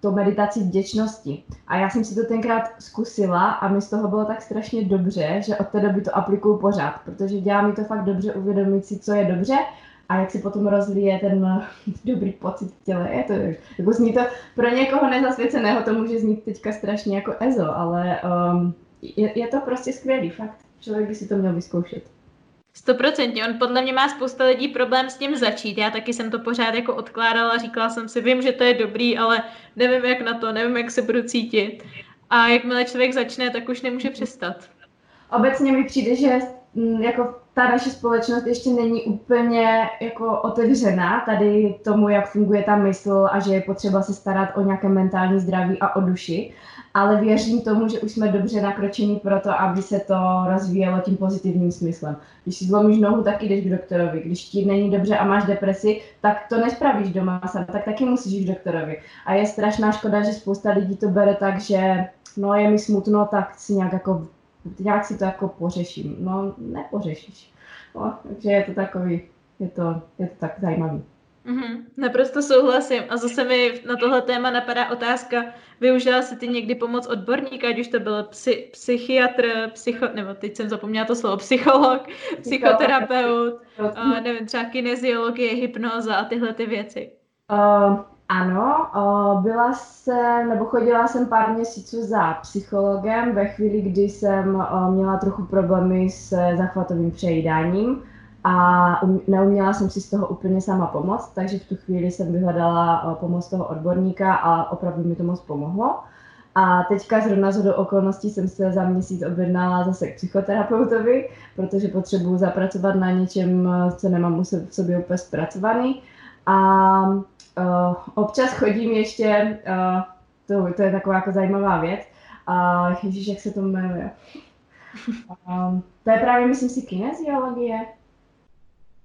to meditaci vděčnosti. A já jsem si to tenkrát zkusila a mi z toho bylo tak strašně dobře, že od té doby to aplikuju pořád, protože dělá mi to fakt dobře uvědomit si, co je dobře a jak si potom rozvíje ten dobrý pocit v těle. Je to, jako zní to pro někoho nezasvěceného, to může znít teďka strašně jako ezo, ale um, je, je to prostě skvělý, fakt. Člověk by si to měl vyzkoušet. Stoprocentně, on podle mě má spousta lidí problém s tím začít. Já taky jsem to pořád jako odkládala, říkala jsem si, vím, že to je dobrý, ale nevím, jak na to, nevím, jak se budu cítit. A jakmile člověk začne, tak už nemůže přestat. Obecně mi přijde, že mm, jako ta naše společnost ještě není úplně jako otevřená tady tomu, jak funguje ta mysl a že je potřeba se starat o nějaké mentální zdraví a o duši ale věřím tomu, že už jsme dobře nakročeni pro to, aby se to rozvíjelo tím pozitivním smyslem. Když si zlomíš nohu, tak jdeš k doktorovi. Když ti není dobře a máš depresi, tak to nespravíš doma sám, tak taky musíš jít k doktorovi. A je strašná škoda, že spousta lidí to bere tak, že no je mi smutno, tak si nějak jako nějak si to jako pořeším. No, nepořešíš. No, takže je to takový, je to, je to tak zajímavý. Mm-hmm, naprosto souhlasím. A zase mi na tohle téma napadá otázka, využila jsi ty někdy pomoc odborníka, ať už to byl psy, psychiatr, psycho, nebo teď jsem zapomněla to slovo, psycholog, psychoterapeut, a nevím, třeba kineziologie, hypnoza a tyhle ty věci. Uh, ano, uh, byla jsem, nebo chodila jsem pár měsíců za psychologem ve chvíli, kdy jsem uh, měla trochu problémy s zachvatovým přejídáním a um, neuměla jsem si z toho úplně sama pomoct, takže v tu chvíli jsem vyhledala uh, pomoc toho odborníka a opravdu mi to moc pomohlo. A teďka zrovna z okolností jsem se za měsíc objednala zase k psychoterapeutovi, protože potřebuji zapracovat na něčem, uh, co nemám v sobě úplně zpracovaný. A uh, občas chodím ještě, uh, to, to je taková jako zajímavá věc, a uh, ježíš, jak se to jmenuje? Um, to je právě, myslím si, kineziologie.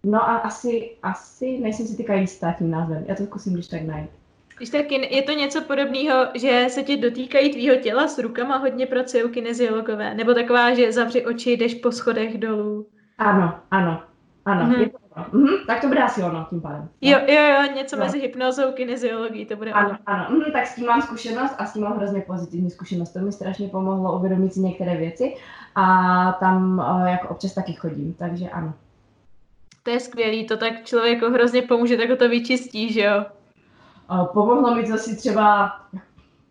No a asi, asi nejsem si teďka jistá tím názvem. Já to zkusím když tak najít. Když tak je to něco podobného, že se tě dotýkají tvýho těla s rukama, hodně pracují kineziologové, nebo taková, že zavři oči, jdeš po schodech dolů. Ano, ano, ano. Mm-hmm. Je to, mm-hmm, tak to bude asi ono tím pádem. Jo, jo, jo, něco no. mezi hypnozou kineziologií, to bude ano, ono. Ano, mm, tak s tím mám zkušenost a s tím mám hrozně pozitivní zkušenost. To mi strašně pomohlo uvědomit si některé věci a tam uh, jako občas taky chodím, takže ano. To je skvělý, to tak člověku hrozně pomůže, tak ho to vyčistí, že jo? Pomohlo mi to si třeba,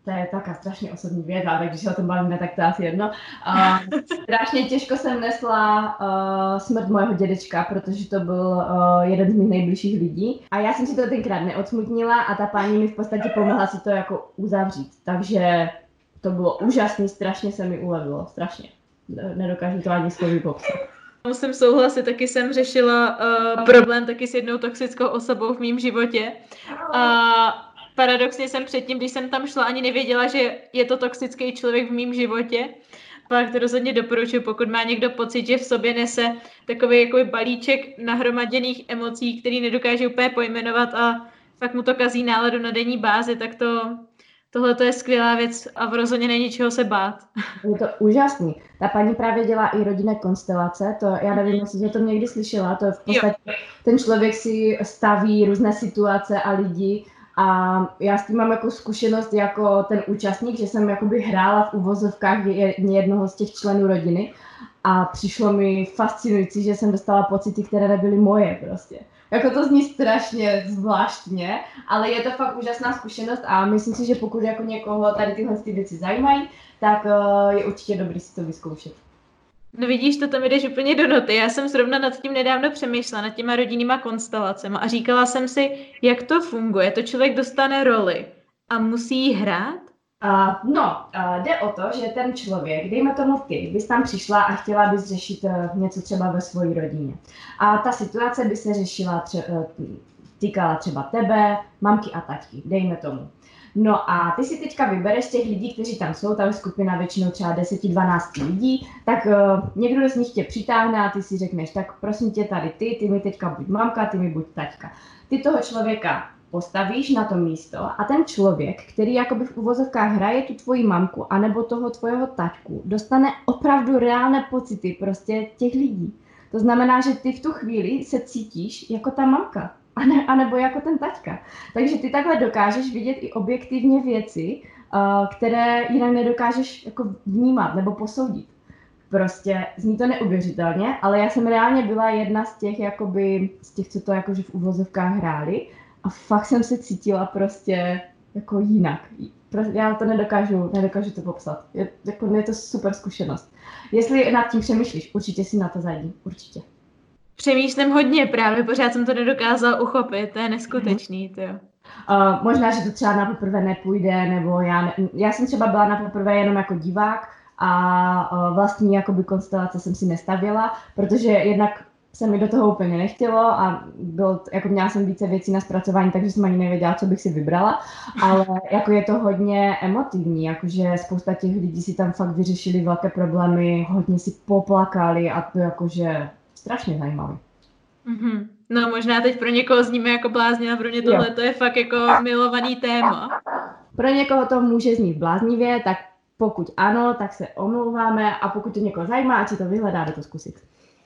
to je taká strašně osobní věc, ale když se o tom bavíme, tak to je asi jedno. Uh, strašně těžko jsem nesla uh, smrt mojeho dědečka, protože to byl uh, jeden z mých nejbližších lidí. A já jsem si to tenkrát neodsmutnila a ta paní mi v podstatě pomohla si to jako uzavřít. Takže to bylo úžasné, strašně se mi ulevilo, strašně. Nedokážu to ani slovy popsat. Musím souhlasit, taky jsem řešila uh, problém taky s jednou toxickou osobou v mém životě. A paradoxně jsem předtím, když jsem tam šla, ani nevěděla, že je to toxický člověk v mém životě. Pak to rozhodně doporučuji, pokud má někdo pocit, že v sobě nese takový jako balíček nahromaděných emocí, který nedokáže úplně pojmenovat a fakt mu to kazí náladu na denní bázi, tak to tohle je skvělá věc a v rozhodně není čeho se bát. Je to úžasný. Ta paní právě dělá i rodinné konstelace, to já nevím, jestli jsi to někdy slyšela, to je v podstatě, jo. ten člověk si staví různé situace a lidi a já s tím mám jako zkušenost jako ten účastník, že jsem jakoby hrála v uvozovkách jednoho z těch členů rodiny a přišlo mi fascinující, že jsem dostala pocity, které nebyly moje prostě. Jako to zní strašně zvláštně, ale je to fakt úžasná zkušenost a myslím si, že pokud jako někoho tady tyhle ty věci zajímají, tak uh, je určitě dobrý si to vyzkoušet. No vidíš, to tam jdeš úplně do noty. Já jsem zrovna nad tím nedávno přemýšlela, nad těma rodinnýma konstelacemi a říkala jsem si, jak to funguje. To člověk dostane roli a musí hrát? Uh, no, uh, jde o to, že ten člověk, dejme tomu ty, bys tam přišla a chtěla bys řešit uh, něco třeba ve své rodině. A ta situace by se řešila, tře- uh, týkala třeba tebe, mamky a taťky, dejme tomu. No a ty si teďka vybereš těch lidí, kteří tam jsou, tam je skupina většinou třeba 10-12 lidí, tak uh, někdo z nich tě přitáhne a ty si řekneš, tak prosím tě tady ty, ty mi teďka buď mamka, ty mi buď taťka. Ty toho člověka postavíš na to místo a ten člověk, který jakoby v uvozovkách hraje tu tvoji mamku anebo toho tvojeho taťku, dostane opravdu reálné pocity prostě těch lidí. To znamená, že ty v tu chvíli se cítíš jako ta mamka, a ne, anebo jako ten taťka. Takže ty takhle dokážeš vidět i objektivně věci, uh, které jinak nedokážeš jako vnímat nebo posoudit. Prostě zní to neuvěřitelně, ale já jsem reálně byla jedna z těch, jakoby, z těch, co to jakože v uvozovkách hráli a fakt jsem se cítila prostě jako jinak. Já to nedokážu, nedokážu to popsat. Je, jako, je to super zkušenost. Jestli nad tím přemýšlíš, určitě si na to zajdi, určitě. Přemýšlím hodně právě, pořád jsem to nedokázala uchopit, to je neskutečný, to jo. Uh, možná, že to třeba na poprvé nepůjde, nebo já, ne, já jsem třeba byla na poprvé jenom jako divák a uh, vlastní jakoby konstelace jsem si nestavila, protože jednak se mi do toho úplně nechtělo a bylo, jako měla jsem více věcí na zpracování, takže jsem ani nevěděla, co bych si vybrala, ale jako je to hodně emotivní, jakože spousta těch lidí si tam fakt vyřešili velké problémy, hodně si poplakali a to jakože strašně zajímavý. Mm-hmm. No možná teď pro někoho zníme jako blázni, a pro mě tohle jo. to je fakt jako milovaný téma. Pro někoho to může znít bláznivě, tak pokud ano, tak se omlouváme a pokud to někoho zajímá, ať si to vyhledá, to zkusit.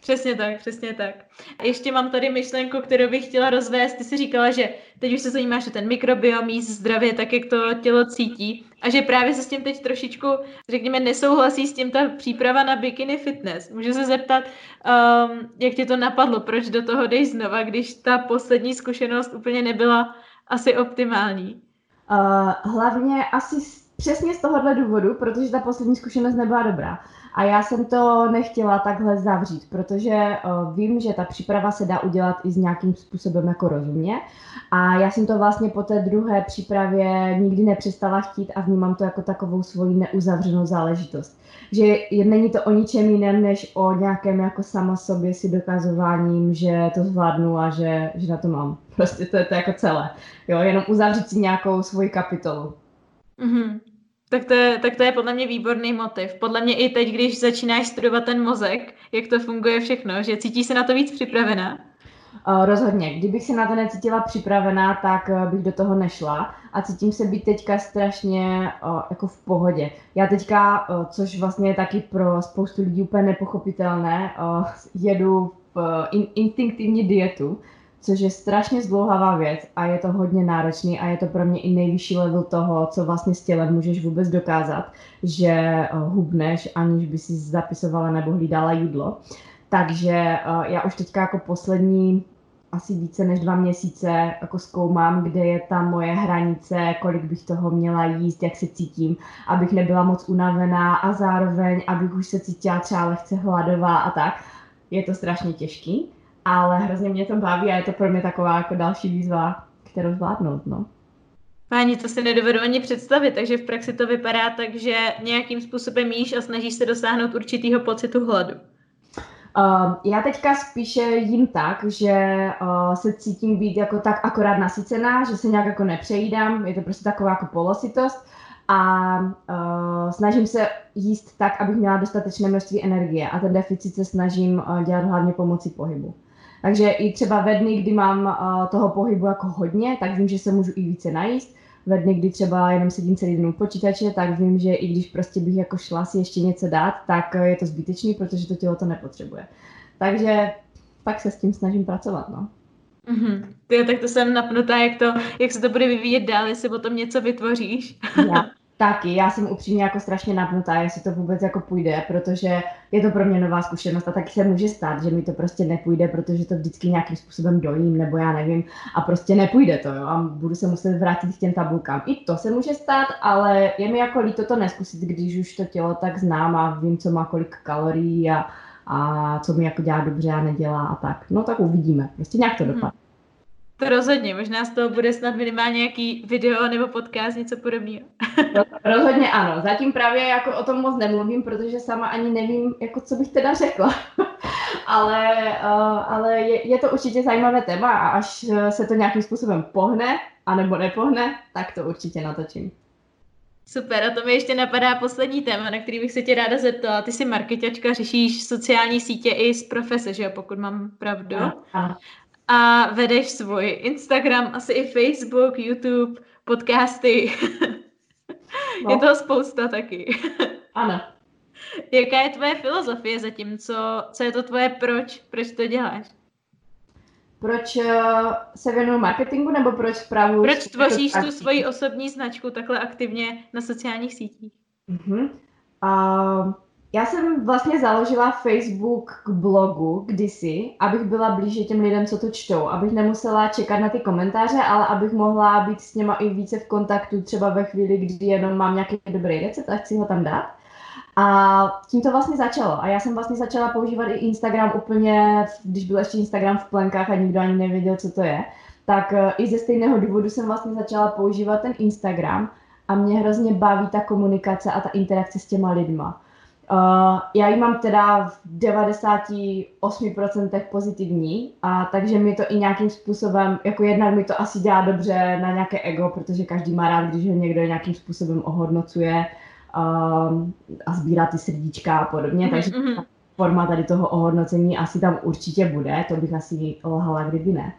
Přesně tak, přesně tak. Ještě mám tady myšlenku, kterou bych chtěla rozvést. Ty jsi říkala, že teď už se zajímáš o ten mikrobiom, jíst zdravě, tak jak to tělo cítí a že právě se s tím teď trošičku, řekněme, nesouhlasí s tím ta příprava na bikini fitness. Můžu se zeptat, um, jak tě to napadlo, proč do toho jdeš znova, když ta poslední zkušenost úplně nebyla asi optimální? Uh, hlavně asi přesně z tohohle důvodu, protože ta poslední zkušenost nebyla dobrá. A já jsem to nechtěla takhle zavřít, protože uh, vím, že ta příprava se dá udělat i s nějakým způsobem jako rozumně. A já jsem to vlastně po té druhé přípravě nikdy nepřestala chtít a vnímám to jako takovou svoji neuzavřenou záležitost. Že není to o ničem jiném, než o nějakém jako sama sobě si dokazováním, že to zvládnu a že, že na to mám. Prostě to je to jako celé. Jo, jenom uzavřít si nějakou svoji kapitolu. Mm-hmm. Tak to, je, tak to je podle mě výborný motiv. Podle mě i teď, když začínáš studovat ten mozek, jak to funguje všechno, že cítíš se na to víc připravená? Rozhodně. Kdybych se na to necítila připravená, tak uh, bych do toho nešla a cítím se být teďka strašně uh, jako v pohodě. Já teďka, uh, což vlastně je taky pro spoustu lidí úplně nepochopitelné, jedu v in, instinktivní dietu, což je strašně zdlouhavá věc a je to hodně náročný a je to pro mě i nejvyšší level toho, co vlastně s tělem můžeš vůbec dokázat, že eh, hubneš, aniž by si zapisovala nebo hlídala jídlo. Takže eh, já už teďka jako poslední asi více než dva měsíce jako zkoumám, kde je ta moje hranice, kolik bych toho měla jíst, jak se cítím, abych nebyla moc unavená a zároveň, abych už se cítila třeba lehce hladová a tak. Je to strašně těžký, ale hrozně mě to baví a je to pro mě taková jako další výzva, kterou zvládnout, no. Páni, to si nedovedu ani představit, takže v praxi to vypadá tak, že nějakým způsobem jíš a snažíš se dosáhnout určitého pocitu hladu. Uh, já teďka spíše jím tak, že uh, se cítím být jako tak akorát nasycená, že se nějak jako nepřejídám, je to prostě taková jako polositost a uh, snažím se jíst tak, abych měla dostatečné množství energie a ten deficit se snažím uh, dělat hlavně pomocí pohybu. Takže i třeba ve dny, kdy mám toho pohybu jako hodně, tak vím, že se můžu i více najíst. Ve dny, kdy třeba jenom sedím celý den u počítače, tak vím, že i když prostě bych jako šla si ještě něco dát, tak je to zbytečný, protože to tělo to nepotřebuje. Takže tak se s tím snažím pracovat, no. Mm-hmm. Ty, tak to jsem napnutá, jak, to, jak se to bude vyvíjet dál, jestli o tom něco vytvoříš. Já, Taky, já jsem upřímně jako strašně napnutá, jestli to vůbec jako půjde, protože je to pro mě nová zkušenost a taky se může stát, že mi to prostě nepůjde, protože to vždycky nějakým způsobem dojím, nebo já nevím, a prostě nepůjde to, jo, a budu se muset vrátit k těm tabulkám. I to se může stát, ale je mi jako líto to neskusit, když už to tělo tak znám a vím, co má kolik kalorií a, a co mi jako dělá dobře a nedělá a tak. No tak uvidíme, prostě nějak to dopadne. Hmm. To rozhodně, možná z toho bude snad minimálně nějaký video nebo podcast, něco podobného. rozhodně ano, zatím právě jako o tom moc nemluvím, protože sama ani nevím, jako co bych teda řekla. ale uh, ale je, je to určitě zajímavé téma a až se to nějakým způsobem pohne, anebo nepohne, tak to určitě natočím. Super, a to mi ještě napadá poslední téma, na který bych se tě ráda zeptala. Ty jsi marketačka, řešíš sociální sítě i z profese, že jo, pokud mám pravdu. Ano, ano. A vedeš svůj Instagram, asi i Facebook, YouTube, podcasty. No. Je toho spousta taky. Ano. Jaká je tvoje filozofie zatím? Co, co je to tvoje proč? Proč to děláš? Proč uh, se věnuju marketingu nebo proč spravuju? Proč tvoříš tu svoji osobní značku takhle aktivně na sociálních sítích? Uh-huh. Uh, já jsem vlastně založila Facebook k blogu kdysi, abych byla blíže těm lidem, co to čtou, abych nemusela čekat na ty komentáře, ale abych mohla být s něma i více v kontaktu, třeba ve chvíli, kdy jenom mám nějaký dobrý recept a chci ho tam dát. A tím to vlastně začalo. A já jsem vlastně začala používat i Instagram úplně, když byl ještě Instagram v plenkách a nikdo ani nevěděl, co to je. Tak eh, i ze stejného důvodu jsem vlastně začala používat ten Instagram a mě hrozně baví ta komunikace a ta interakce s těma lidma. Uh, já ji mám teda v 98% pozitivní, a takže mi to i nějakým způsobem, jako jednak mi to asi dělá dobře na nějaké ego, protože každý má rád, když ho někdo nějakým způsobem ohodnocuje uh, a sbírá ty srdíčka a podobně, mm-hmm. takže mhm. forma tady toho ohodnocení asi tam určitě bude, to bych asi lhala, kdyby ne. Uh,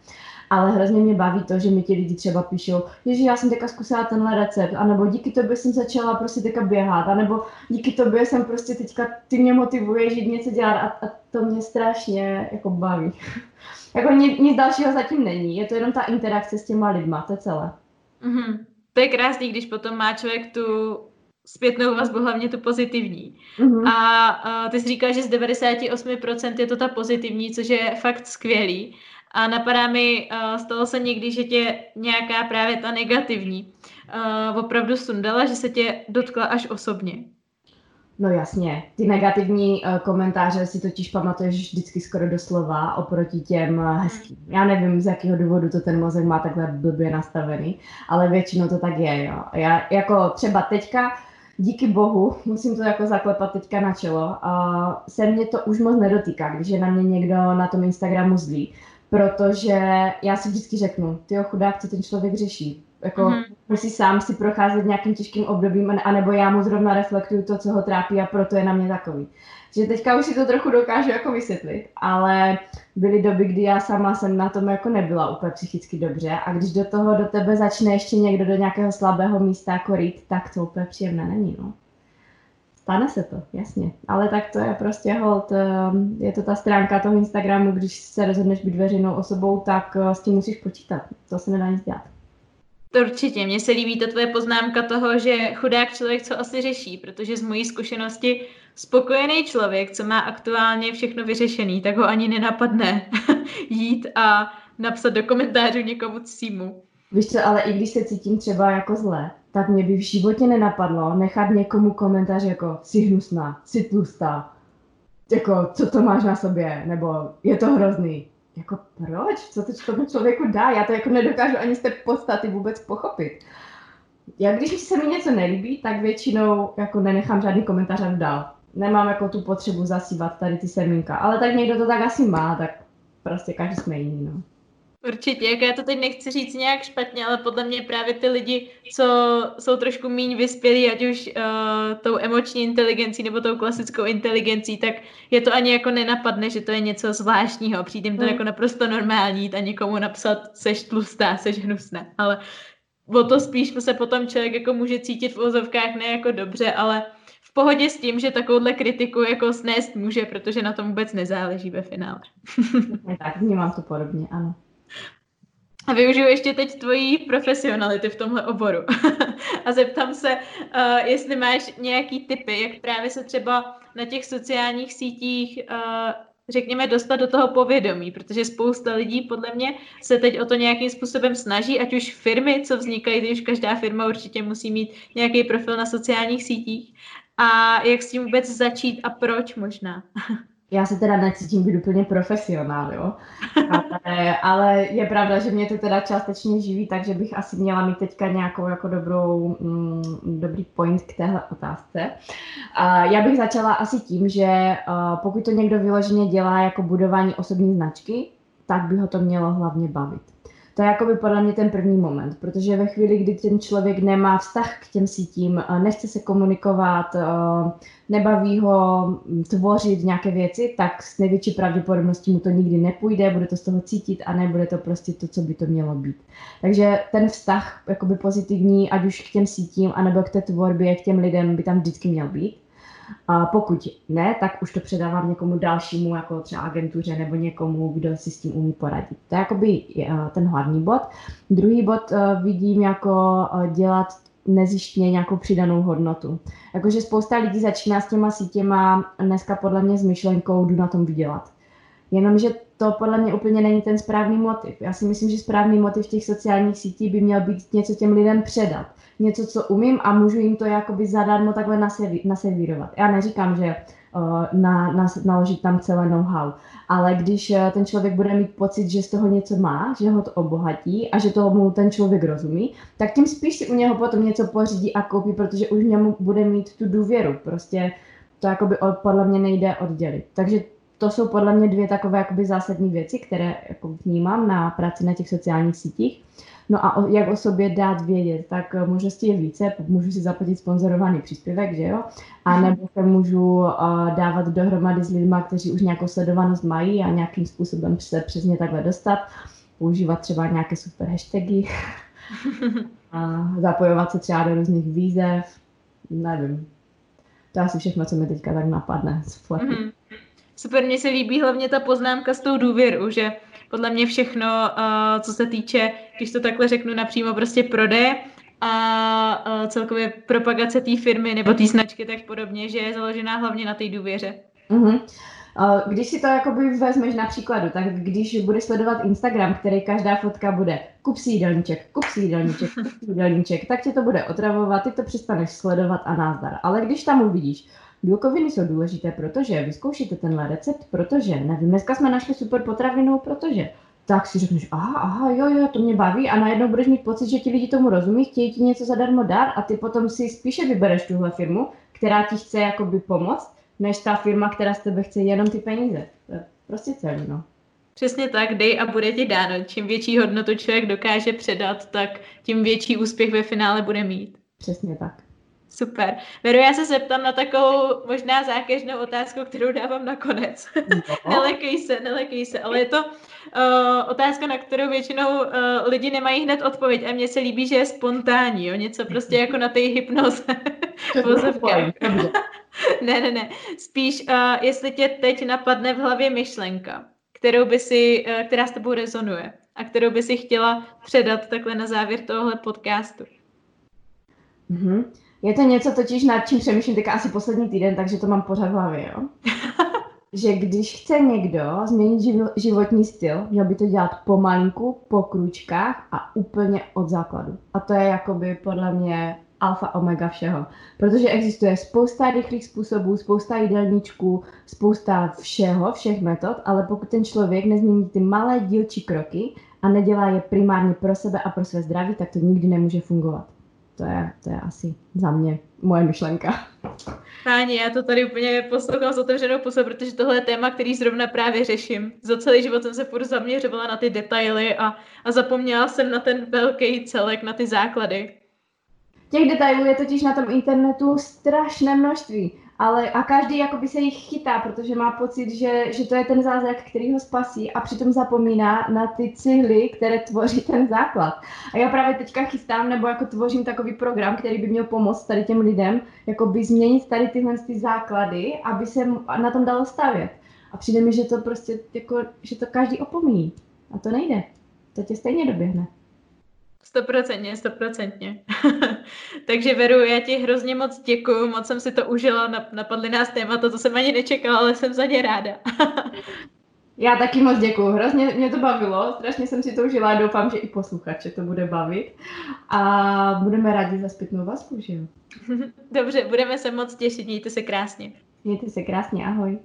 ale hrozně mě baví to, že mi ti lidi třeba píšou, že já jsem teďka zkusila tenhle recept, anebo díky tobě jsem začala prostě teďka běhat, anebo díky tobě jsem prostě teďka, ty mě motivuješ jít něco dělat a, a to mě strašně jako baví. jako nic, nic dalšího zatím není, je to jenom ta interakce s těma lidma, to je celé. Mm-hmm. To je krásný, když potom má člověk tu zpětnou vazbu, hlavně tu pozitivní. Mm-hmm. A, a ty jsi říkal, že z 98% je to ta pozitivní, což je fakt skvělý. A napadá mi, uh, stalo se někdy, že tě nějaká právě ta negativní uh, opravdu sundala, že se tě dotkla až osobně. No jasně, ty negativní uh, komentáře si totiž pamatuješ vždycky skoro doslova oproti těm uh, hezkým. Já nevím, z jakého důvodu to ten mozek má takhle blbě nastavený, ale většinou to tak je, jo. Já jako třeba teďka, díky bohu, musím to jako zaklepat teďka na čelo, uh, se mě to už moc nedotýká, když je na mě někdo na tom Instagramu zlý, protože já si vždycky řeknu, ty chudák, co ten člověk řeší. Jako mm-hmm. musí sám si procházet nějakým těžkým obdobím, anebo já mu zrovna reflektuju to, co ho trápí a proto je na mě takový. Že teďka už si to trochu dokážu jako vysvětlit, ale byly doby, kdy já sama jsem na tom jako nebyla úplně psychicky dobře a když do toho do tebe začne ještě někdo do nějakého slabého místa jako rýt, tak to úplně příjemné není, no. Stane se to, jasně. Ale tak to je prostě hold, ehm, je to ta stránka toho Instagramu, když se rozhodneš být veřejnou osobou, tak eh, s tím musíš počítat. To se nedá nic dělat. To určitě. Mně se líbí ta tvoje poznámka toho, že chudák člověk co asi řeší, protože z mojí zkušenosti spokojený člověk, co má aktuálně všechno vyřešený, tak ho ani nenapadne jít a napsat do komentářů někomu címu. Víš co, ale i když se cítím třeba jako zle, tak mě by v životě nenapadlo nechat někomu komentář jako si hnusná, si tlustá, jako co to máš na sobě, nebo je to hrozný. Jako proč? Co to tomu člověku dá? Já to jako nedokážu ani z té podstaty vůbec pochopit. Já když se mi něco nelíbí, tak většinou jako nenechám žádný komentář dál. Nemám jako tu potřebu zasívat tady ty semínka, ale tak někdo to tak asi má, tak prostě každý jsme jiný, no. Určitě, jak já to teď nechci říct nějak špatně, ale podle mě právě ty lidi, co jsou trošku míň vyspělí, ať už uh, tou emoční inteligencí nebo tou klasickou inteligencí, tak je to ani jako nenapadne, že to je něco zvláštního. Přijde jim to hmm. jako naprosto normální jít a někomu napsat, seš tlustá, seš hnusná. Ale o to spíš se potom člověk jako může cítit v ozovkách ne jako dobře, ale v pohodě s tím, že takovouhle kritiku jako snést může, protože na tom vůbec nezáleží ve finále. tak, vnímám to podobně, ano. A využiju ještě teď tvojí profesionality v tomhle oboru. a zeptám se, uh, jestli máš nějaký typy, jak právě se třeba na těch sociálních sítích uh, řekněme, dostat do toho povědomí, protože spousta lidí podle mě se teď o to nějakým způsobem snaží, ať už firmy, co vznikají, už každá firma určitě musí mít nějaký profil na sociálních sítích. A jak s tím vůbec začít a proč možná? já se teda necítím být úplně profesionál, jo. Ale, ale je pravda, že mě to teda částečně živí, takže bych asi měla mít teďka nějakou jako dobrou, mm, dobrý point k téhle otázce. A já bych začala asi tím, že uh, pokud to někdo vyloženě dělá jako budování osobní značky, tak by ho to mělo hlavně bavit. To je jakoby podle mě ten první moment, protože ve chvíli, kdy ten člověk nemá vztah k těm sítím, nechce se komunikovat, nebaví ho tvořit nějaké věci, tak s největší pravděpodobností mu to nikdy nepůjde, bude to z toho cítit a nebude to prostě to, co by to mělo být. Takže ten vztah jakoby pozitivní, ať už k těm sítím, anebo k té tvorbě, k těm lidem by tam vždycky měl být. A pokud ne, tak už to předávám někomu dalšímu, jako třeba agentuře nebo někomu, kdo si s tím umí poradit. To je jakoby eh, ten hlavní bod. Druhý bod eh, vidím jako eh, dělat nezjištně nějakou přidanou hodnotu. Jakože spousta lidí začíná s těma sítěma dneska podle mě s myšlenkou jdu na tom vydělat. Jenomže to podle mě úplně není ten správný motiv. Já si myslím, že správný motiv těch sociálních sítí by měl být něco těm lidem předat něco, co umím a můžu jim to jakoby zadarmo takhle naservírovat. Já neříkám, že na, na, naložit tam celé know-how, ale když uh, ten člověk bude mít pocit, že z toho něco má, že ho to obohatí a že tomu ten člověk rozumí, tak tím spíš si u něho potom něco pořídí a koupí, protože už němu bude mít tu důvěru. Prostě to jakoby podle mě nejde oddělit. Takže to jsou podle mě dvě takové jakoby zásadní věci, které jako vnímám na práci na těch sociálních sítích. No a o, jak o sobě dát vědět, tak eh, možností je více, můžu si zaplatit sponzorovaný příspěvek, že jo, a mhm. nebo se můžu uh, dávat dohromady s lidmi, kteří už nějakou sledovanost mají a nějakým způsobem se přesně takhle dostat, používat třeba nějaké super hashtagy, a zapojovat se třeba do různých výzev, nevím. To asi všechno, co mi teďka tak napadne mm-hmm. Super, mně se líbí hlavně ta poznámka s tou důvěrou, že podle mě všechno, uh, co se týče, když to takhle řeknu napřímo, prostě prodeje a uh, celkově propagace té firmy nebo té značky tak podobně, že je založená hlavně na té důvěře. Mm-hmm. Když si to jakoby vezmeš na příkladu, tak když budeš sledovat Instagram, který každá fotka bude kup si jídelníček, kup si jídelníček, kup si jídelníček, tak tě to bude otravovat, ty to přestaneš sledovat a názdar. Ale když tam uvidíš, Bílkoviny jsou důležité, protože vyzkoušíte tenhle recept, protože, nevím, dneska jsme našli super potravinu, protože, tak si řekneš, aha, aha, jo, jo, to mě baví a najednou budeš mít pocit, že ti lidi tomu rozumí, chtějí ti něco zadarmo dát a ty potom si spíše vybereš tuhle firmu, která ti chce jakoby pomoct, než ta firma, která z tebe chce jenom ty peníze. To je prostě celý, no. Přesně tak, dej a bude ti dáno. Čím větší hodnotu člověk dokáže předat, tak tím větší úspěch ve finále bude mít. Přesně tak. Super. Veru, já se zeptám na takovou možná zákeřnou otázku, kterou dávám nakonec. No. nelekej se, nelekej se, ale je to uh, otázka, na kterou většinou uh, lidi nemají hned odpověď a mně se líbí, že je spontánní, jo? něco prostě jako na té hypnoze. ne, ne, ne. Spíš, uh, jestli tě teď napadne v hlavě myšlenka, kterou by si, uh, která s tebou rezonuje a kterou by si chtěla předat takhle na závěr tohohle podcastu. Mm-hmm. Je to něco totiž, nad čím přemýšlím teďka asi poslední týden, takže to mám pořád v hlavě, jo? že když chce někdo změnit životní styl, měl by to dělat pomalinku, po kručkách a úplně od základu. A to je jakoby podle mě alfa omega všeho. Protože existuje spousta rychlých způsobů, spousta jídelníčků, spousta všeho, všech metod, ale pokud ten člověk nezmění ty malé dílčí kroky a nedělá je primárně pro sebe a pro své zdraví, tak to nikdy nemůže fungovat to je, to je asi za mě moje myšlenka. Páni, já to tady úplně poslouchám s otevřenou pusou, protože tohle je téma, který zrovna právě řeším. Za celý život jsem se furt zaměřovala na ty detaily a, a zapomněla jsem na ten velký celek, na ty základy. Těch detailů je totiž na tom internetu strašné množství ale a každý jakoby se jich chytá, protože má pocit, že, že to je ten zázrak, který ho spasí a přitom zapomíná na ty cihly, které tvoří ten základ. A já právě teďka chystám, nebo jako tvořím takový program, který by měl pomoct tady těm lidem, jako by změnit tady tyhle ty základy, aby se na tom dalo stavět. A přijde mi, že to prostě, jako, že to každý opomíní. A to nejde. To tě stejně doběhne. Stoprocentně, stoprocentně. Takže Veru, já ti hrozně moc děkuju, moc jsem si to užila, napadly nás témata, to jsem ani nečekala, ale jsem za ně ráda. já taky moc děkuju, hrozně mě to bavilo, strašně jsem si to užila a doufám, že i posluchače to bude bavit. A budeme rádi za zpětnou vazbu, že jo? Dobře, budeme se moc těšit, mějte se krásně. Mějte se krásně, ahoj.